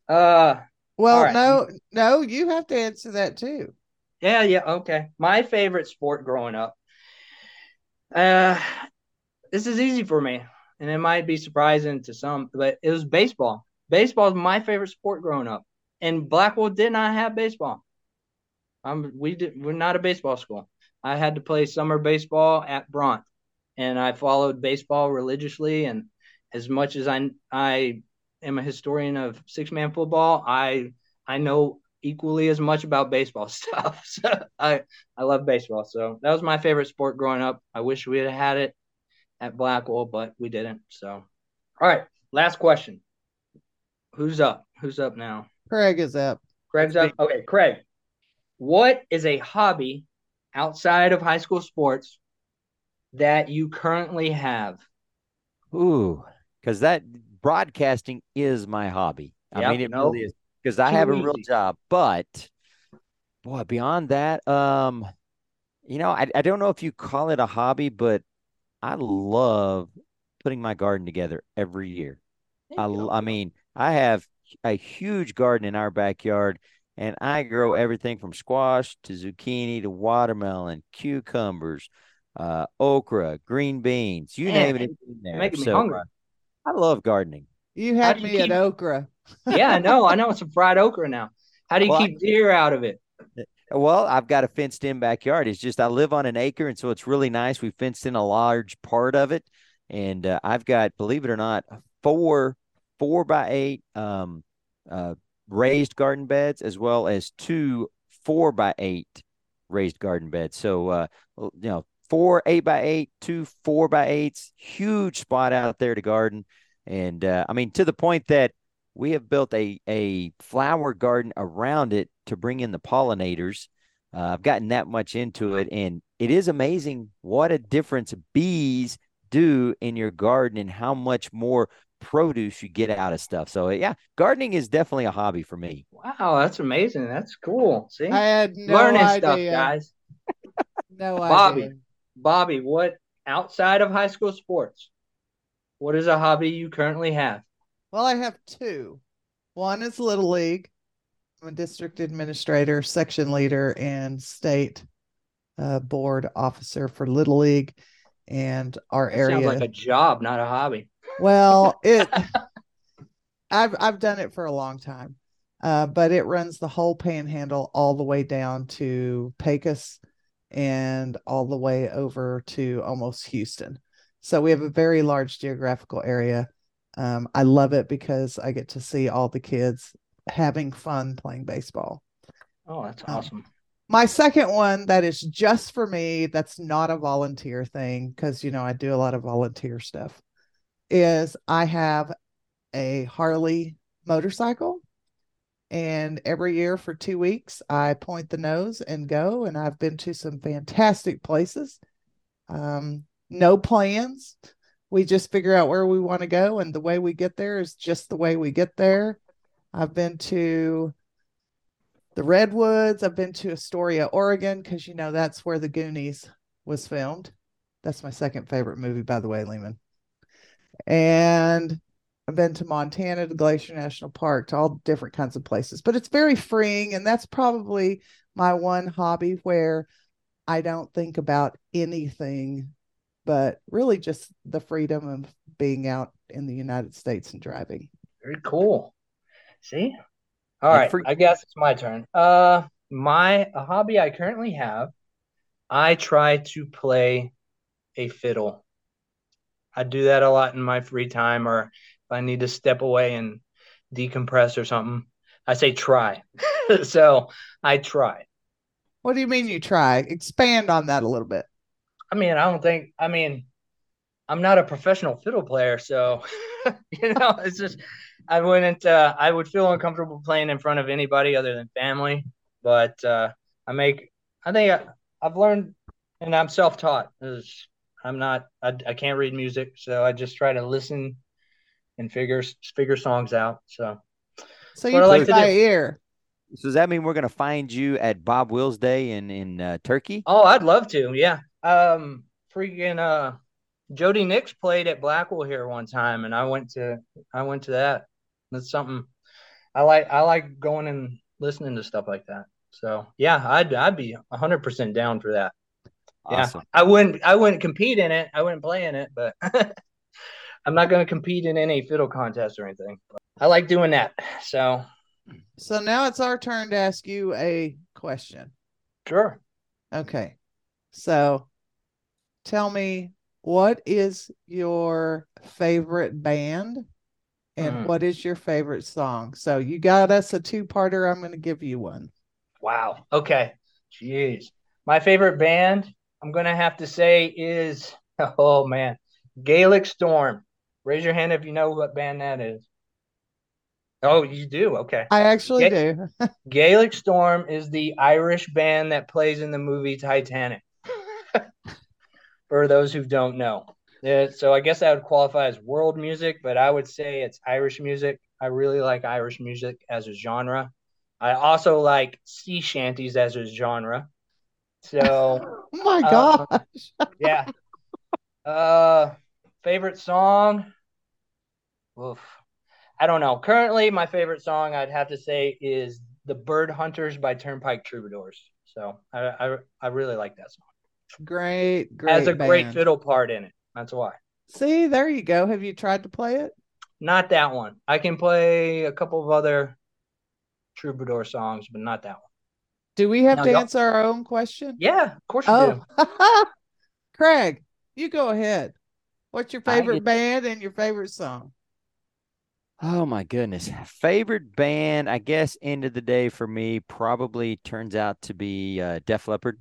Uh. Well, right. no, no, you have to answer that too. Yeah, yeah, okay. My favorite sport growing up. Uh, this is easy for me, and it might be surprising to some, but it was baseball. Baseball is my favorite sport growing up, and Blackwell did not have baseball. Um, we did. We're not a baseball school. I had to play summer baseball at Bronte, and I followed baseball religiously. And as much as I I am a historian of six man football, I I know equally as much about baseball stuff. So I I love baseball. So that was my favorite sport growing up. I wish we had had it at Blackwell, but we didn't. So all right, last question. Who's up? Who's up now? Craig is up. Craig's up. Okay, Craig. What is a hobby outside of high school sports that you currently have? Ooh, because that broadcasting is my hobby. Yep, I mean, it really is because I have a real job. But boy, beyond that, um, you know, I, I don't know if you call it a hobby, but I love putting my garden together every year. I, I mean, I have a huge garden in our backyard, and I grow everything from squash to zucchini to watermelon, cucumbers, uh, okra, green beans, you Man, name it. There. Making so, me hungry. Uh, I love gardening. You had me keep... at okra. yeah, I know. I know it's a fried okra now. How do you well, keep deer out of it? Well, I've got a fenced in backyard. It's just I live on an acre, and so it's really nice. We fenced in a large part of it, and uh, I've got, believe it or not, four four by eight um, uh, raised garden beds, as well as two four by eight raised garden beds. So, uh, you know, four eight by eight, two four by eights, huge spot out there to garden, and uh, I mean to the point that we have built a a flower garden around it to bring in the pollinators. Uh, I've gotten that much into it, and it is amazing what a difference bees do in your garden and how much more produce you get out of stuff. So yeah, gardening is definitely a hobby for me. Wow, that's amazing. That's cool. See, I had no learning idea. stuff, guys. no Bobby, idea. Bobby, what outside of high school sports? What is a hobby you currently have? Well, I have two. One is Little League. I'm a district administrator, section leader, and state uh, board officer for Little League. And our that area sounds like a job, not a hobby. Well, it. I've I've done it for a long time, uh, but it runs the whole Panhandle all the way down to Pecos, and all the way over to almost Houston. So we have a very large geographical area um, I love it because I get to see all the kids having fun playing baseball. Oh, that's um, awesome. Um, my second one that is just for me, that's not a volunteer thing because, you know, I do a lot of volunteer stuff, is I have a Harley motorcycle. And every year for two weeks, I point the nose and go. And I've been to some fantastic places. Um, no plans we just figure out where we want to go and the way we get there is just the way we get there i've been to the redwoods i've been to astoria oregon because you know that's where the goonies was filmed that's my second favorite movie by the way lehman and i've been to montana to glacier national park to all different kinds of places but it's very freeing and that's probably my one hobby where I don't think about anything but really just the freedom of being out in the United States and driving. Very cool. See? All right. For- I guess it's my turn. Uh my a hobby I currently have, I try to play a fiddle. I do that a lot in my free time or if I need to step away and decompress or something. I say try. so I try. What do you mean you try? Expand on that a little bit. I mean, I don't think I mean I'm not a professional fiddle player, so you know, it's just I wouldn't uh, I would feel uncomfortable playing in front of anybody other than family. But uh, I make I think I, I've learned and I'm self taught. I'm not I, I can't read music, so I just try to listen and figure figure songs out. So so you play like by ear. So does that mean we're gonna find you at Bob Wills Day in in uh, Turkey? Oh, I'd love to. Yeah. Um, freaking uh, Jody Nix played at Blackwell here one time, and I went to I went to that. That's something I like. I like going and listening to stuff like that. So yeah, I'd I'd be hundred percent down for that. Awesome. Yeah, I wouldn't I wouldn't compete in it. I wouldn't play in it, but I'm not going to compete in any fiddle contest or anything. I like doing that. So so now it's our turn to ask you a question. Sure. Okay. So tell me what is your favorite band and mm. what is your favorite song? So you got us a two-parter. I'm going to give you one. Wow. Okay. Jeez. My favorite band, I'm going to have to say is oh man, Gaelic Storm. Raise your hand if you know what band that is. Oh, you do? Okay. I actually do. Gaelic Storm is the Irish band that plays in the movie Titanic. For those who don't know. So I guess that would qualify as world music, but I would say it's Irish music. I really like Irish music as a genre. I also like sea shanties as a genre. So, oh my uh, gosh, yeah. Uh, favorite song? Oof. I don't know. Currently, my favorite song I'd have to say is "The Bird Hunters" by Turnpike Troubadours. So I I, I really like that song. Great, great. Has a band. great fiddle part in it. That's why. See, there you go. Have you tried to play it? Not that one. I can play a couple of other troubadour songs, but not that one. Do we have no, to answer our own question? Yeah, of course we oh. do. Craig, you go ahead. What's your favorite band and your favorite song? Oh my goodness. Favorite band, I guess end of the day for me probably turns out to be uh, Def Leppard.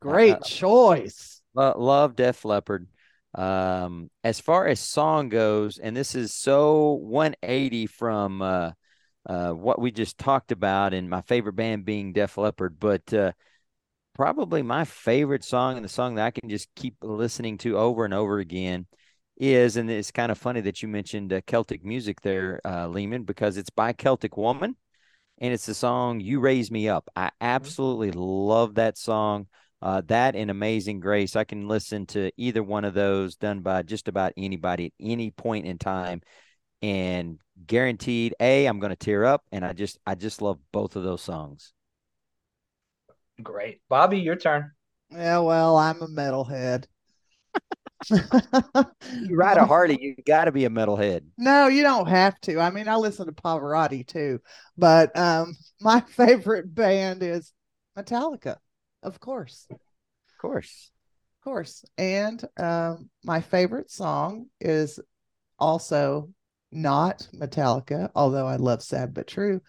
Great uh, choice. Uh, love Def Leppard. Um, as far as song goes, and this is so 180 from uh, what we just talked about, and my favorite band being Def Leppard, but uh, probably my favorite song and the song that I can just keep listening to over and over again is, and it's kind of funny that you mentioned uh, Celtic music there, uh, Lehman, because it's by Celtic Woman, and it's the song "You Raise Me Up." I mm-hmm. absolutely love that song. Uh, that and Amazing Grace, I can listen to either one of those done by just about anybody at any point in time, and guaranteed, a I'm going to tear up, and I just I just love both of those songs. Great, Bobby, your turn. Yeah, well, I'm a metalhead. you ride a Harley, you got to be a metalhead. No, you don't have to. I mean, I listen to Pavarotti too, but um, my favorite band is Metallica, of course. Of course. Of course. And um, my favorite song is also not Metallica, although I love Sad But True.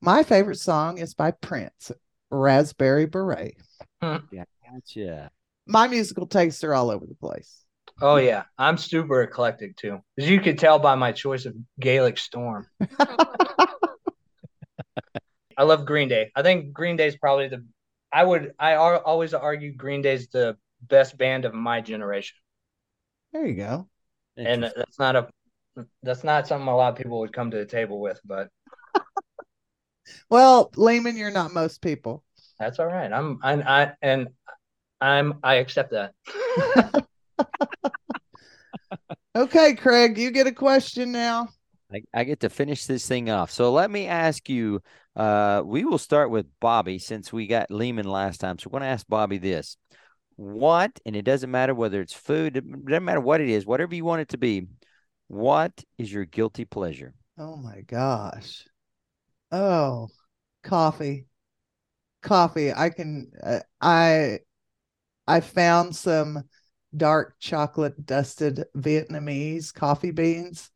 My favorite song is by Prince, Raspberry Beret. Hmm. yeah, gotcha. My musical tastes are all over the place. Oh yeah, I'm super eclectic too, as you could tell by my choice of Gaelic Storm. I love Green Day. I think Green Day is probably the. I would. I always argue Green Day's the best band of my generation. There you go. And that's not a. That's not something a lot of people would come to the table with, but. well, Lehman, you're not most people. That's all right. I'm. I. I and I'm. I accept that. okay, Craig, you get a question now. I, I, get to finish this thing off. So let me ask you Uh, we will start with Bobby since we got Lehman last time. So we're going to ask Bobby this. What, and it doesn't matter whether it's food, it doesn't matter what it is, whatever you want it to be. What is your guilty pleasure? Oh my gosh. Oh, coffee. Coffee. I can, uh, I, I found some dark chocolate dusted Vietnamese coffee beans.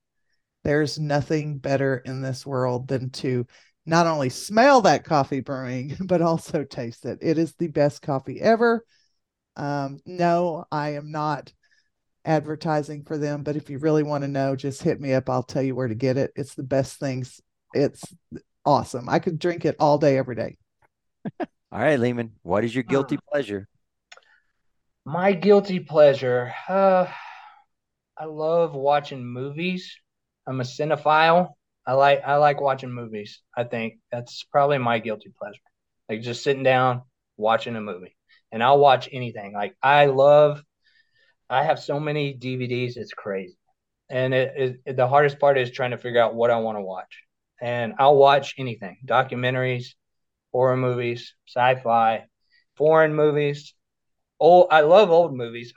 There's nothing better in this world than to not only smell that coffee brewing, but also taste it. It is the best coffee ever. Um, no, I am not advertising for them, but if you really want to know, just hit me up. I'll tell you where to get it. It's the best things. It's awesome. I could drink it all day, every day. all right, Lehman, what is your guilty uh, pleasure? My guilty pleasure. Uh, I love watching movies. I'm a cinephile. I like I like watching movies. I think that's probably my guilty pleasure. Like just sitting down watching a movie. And I'll watch anything. Like I love I have so many DVDs, it's crazy. And it, it the hardest part is trying to figure out what I want to watch. And I'll watch anything documentaries, horror movies, sci fi, foreign movies. Old, I love old movies,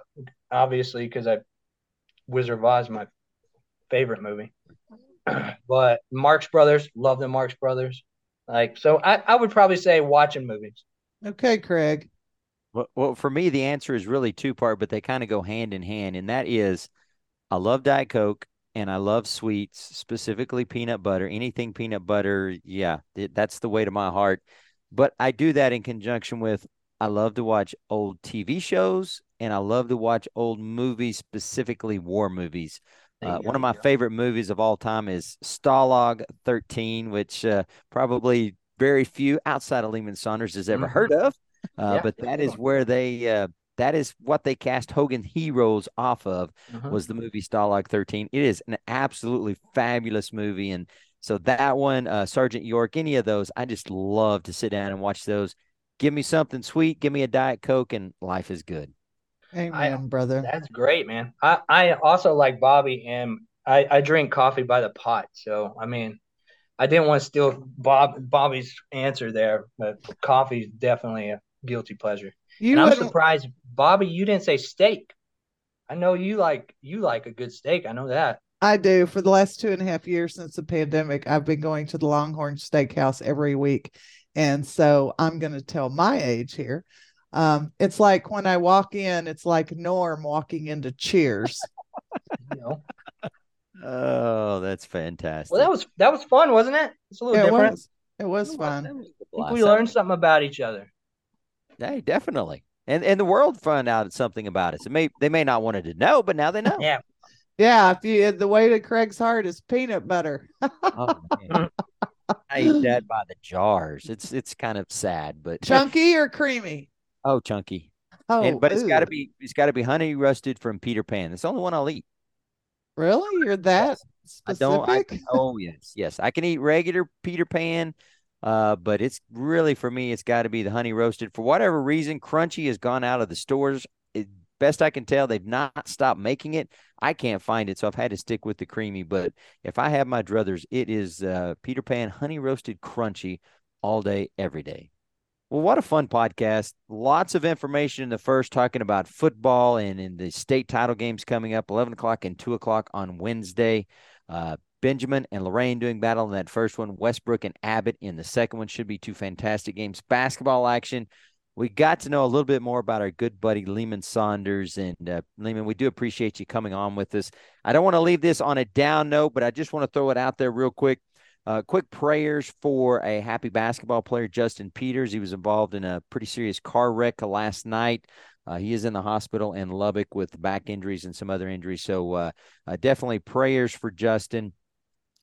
obviously, because I Wizard of Oz my favorite movie. but Marx Brothers, love the Marx Brothers. Like, so I, I would probably say watching movies. Okay, Craig. Well, well, for me, the answer is really two part, but they kind of go hand in hand. And that is I love Diet Coke and I love sweets, specifically peanut butter. Anything peanut butter, yeah, it, that's the way to my heart. But I do that in conjunction with I love to watch old TV shows and I love to watch old movies, specifically war movies. Uh, one of my favorite movies of all time is Stalag 13, which uh, probably very few outside of Lehman Saunders has ever mm-hmm. heard of. Uh, yeah, but that is where they uh, that is what they cast Hogan Heroes off of uh-huh. was the movie Stalag 13. It is an absolutely fabulous movie. And so that one, uh, Sergeant York, any of those, I just love to sit down and watch those. Give me something sweet, give me a Diet Coke, and life is good. Amen, I, brother. That's great, man. I, I also like Bobby and I, I drink coffee by the pot. So I mean I didn't want to steal Bob Bobby's answer there, but coffee is definitely a guilty pleasure. You and I'm surprised, Bobby, you didn't say steak. I know you like you like a good steak. I know that. I do. For the last two and a half years since the pandemic, I've been going to the Longhorn Steakhouse every week. And so I'm going to tell my age here. Um, it's like when I walk in, it's like Norm walking into Cheers. you know. Oh, that's fantastic. Well, that was that was fun, wasn't it? It's a little yeah, different. It was, it was fun. Was we learned something about each other. Hey, definitely. And and the world found out something about us. It may they may not wanted to know, but now they know. Yeah. Yeah, if you the way to Craig's heart is peanut butter. oh, I eat that by the jars. It's it's kind of sad, but chunky or creamy? Oh, chunky. Oh, and, but ooh. it's got to be it's got to be honey roasted from Peter Pan. It's the only one I'll eat. Really, you're that yes. specific? I don't. I, oh yes, yes. I can eat regular Peter Pan. Uh, but it's really for me, it's got to be the honey roasted. For whatever reason, Crunchy has gone out of the stores. It, best I can tell, they've not stopped making it. I can't find it, so I've had to stick with the creamy. But if I have my druthers, it is uh, Peter Pan honey roasted crunchy all day, every day. Well, what a fun podcast. Lots of information in the first talking about football and in the state title games coming up 11 o'clock and 2 o'clock on Wednesday. Uh, Benjamin and Loraine doing battle in that first one. Westbrook and Abbott in the second one should be two fantastic games. Basketball action. We got to know a little bit more about our good buddy Lehman Saunders. And uh, Lehman, we do appreciate you coming on with us. I don't want to leave this on a down note, but I just want to throw it out there real quick. Uh, quick prayers for a happy basketball player, Justin Peters. He was involved in a pretty serious car wreck last night. Uh, he is in the hospital in Lubbock with back injuries and some other injuries. So uh, uh definitely prayers for Justin.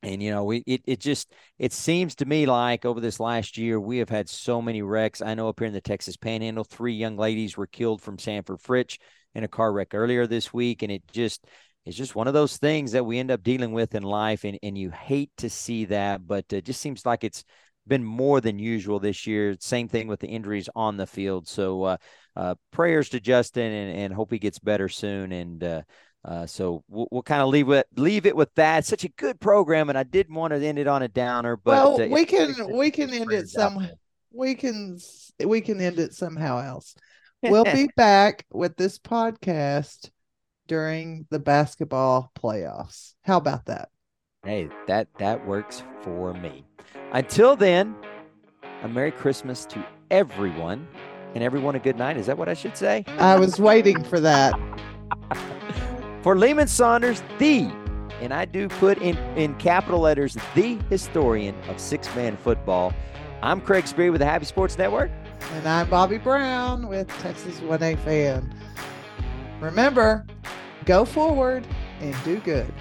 And you know, we it it just it seems to me like over this last year we have had so many wrecks. I know up here in the Texas Panhandle, three young ladies were killed from Sanford Fritch in a car wreck earlier this week, and it just it's just one of those things that we end up dealing with in life, and and you hate to see that, but it just seems like it's been more than usual this year. Same thing with the injuries on the field. So uh, uh, prayers to Justin, and and hope he gets better soon, and uh, Uh, so we'll, we'll kind of leave it leave it with that. Such a good program, and I didn't want to end it on a downer. But well, uh, we can it's- we can end it out some we can we can end it somehow else. We'll be back with this podcast during the basketball playoffs. How about that? Hey, that that works for me. Until then, a Merry Christmas to everyone, and everyone a good night. Is that what I should say? I was waiting for that. For Lehman Saunders, the, and I do put in in capital letters, the historian of six man football. I'm Craig Speary with the Happy Sports Network. And I'm Bobby Brown with Texas 1A fan. Remember, go forward and do good.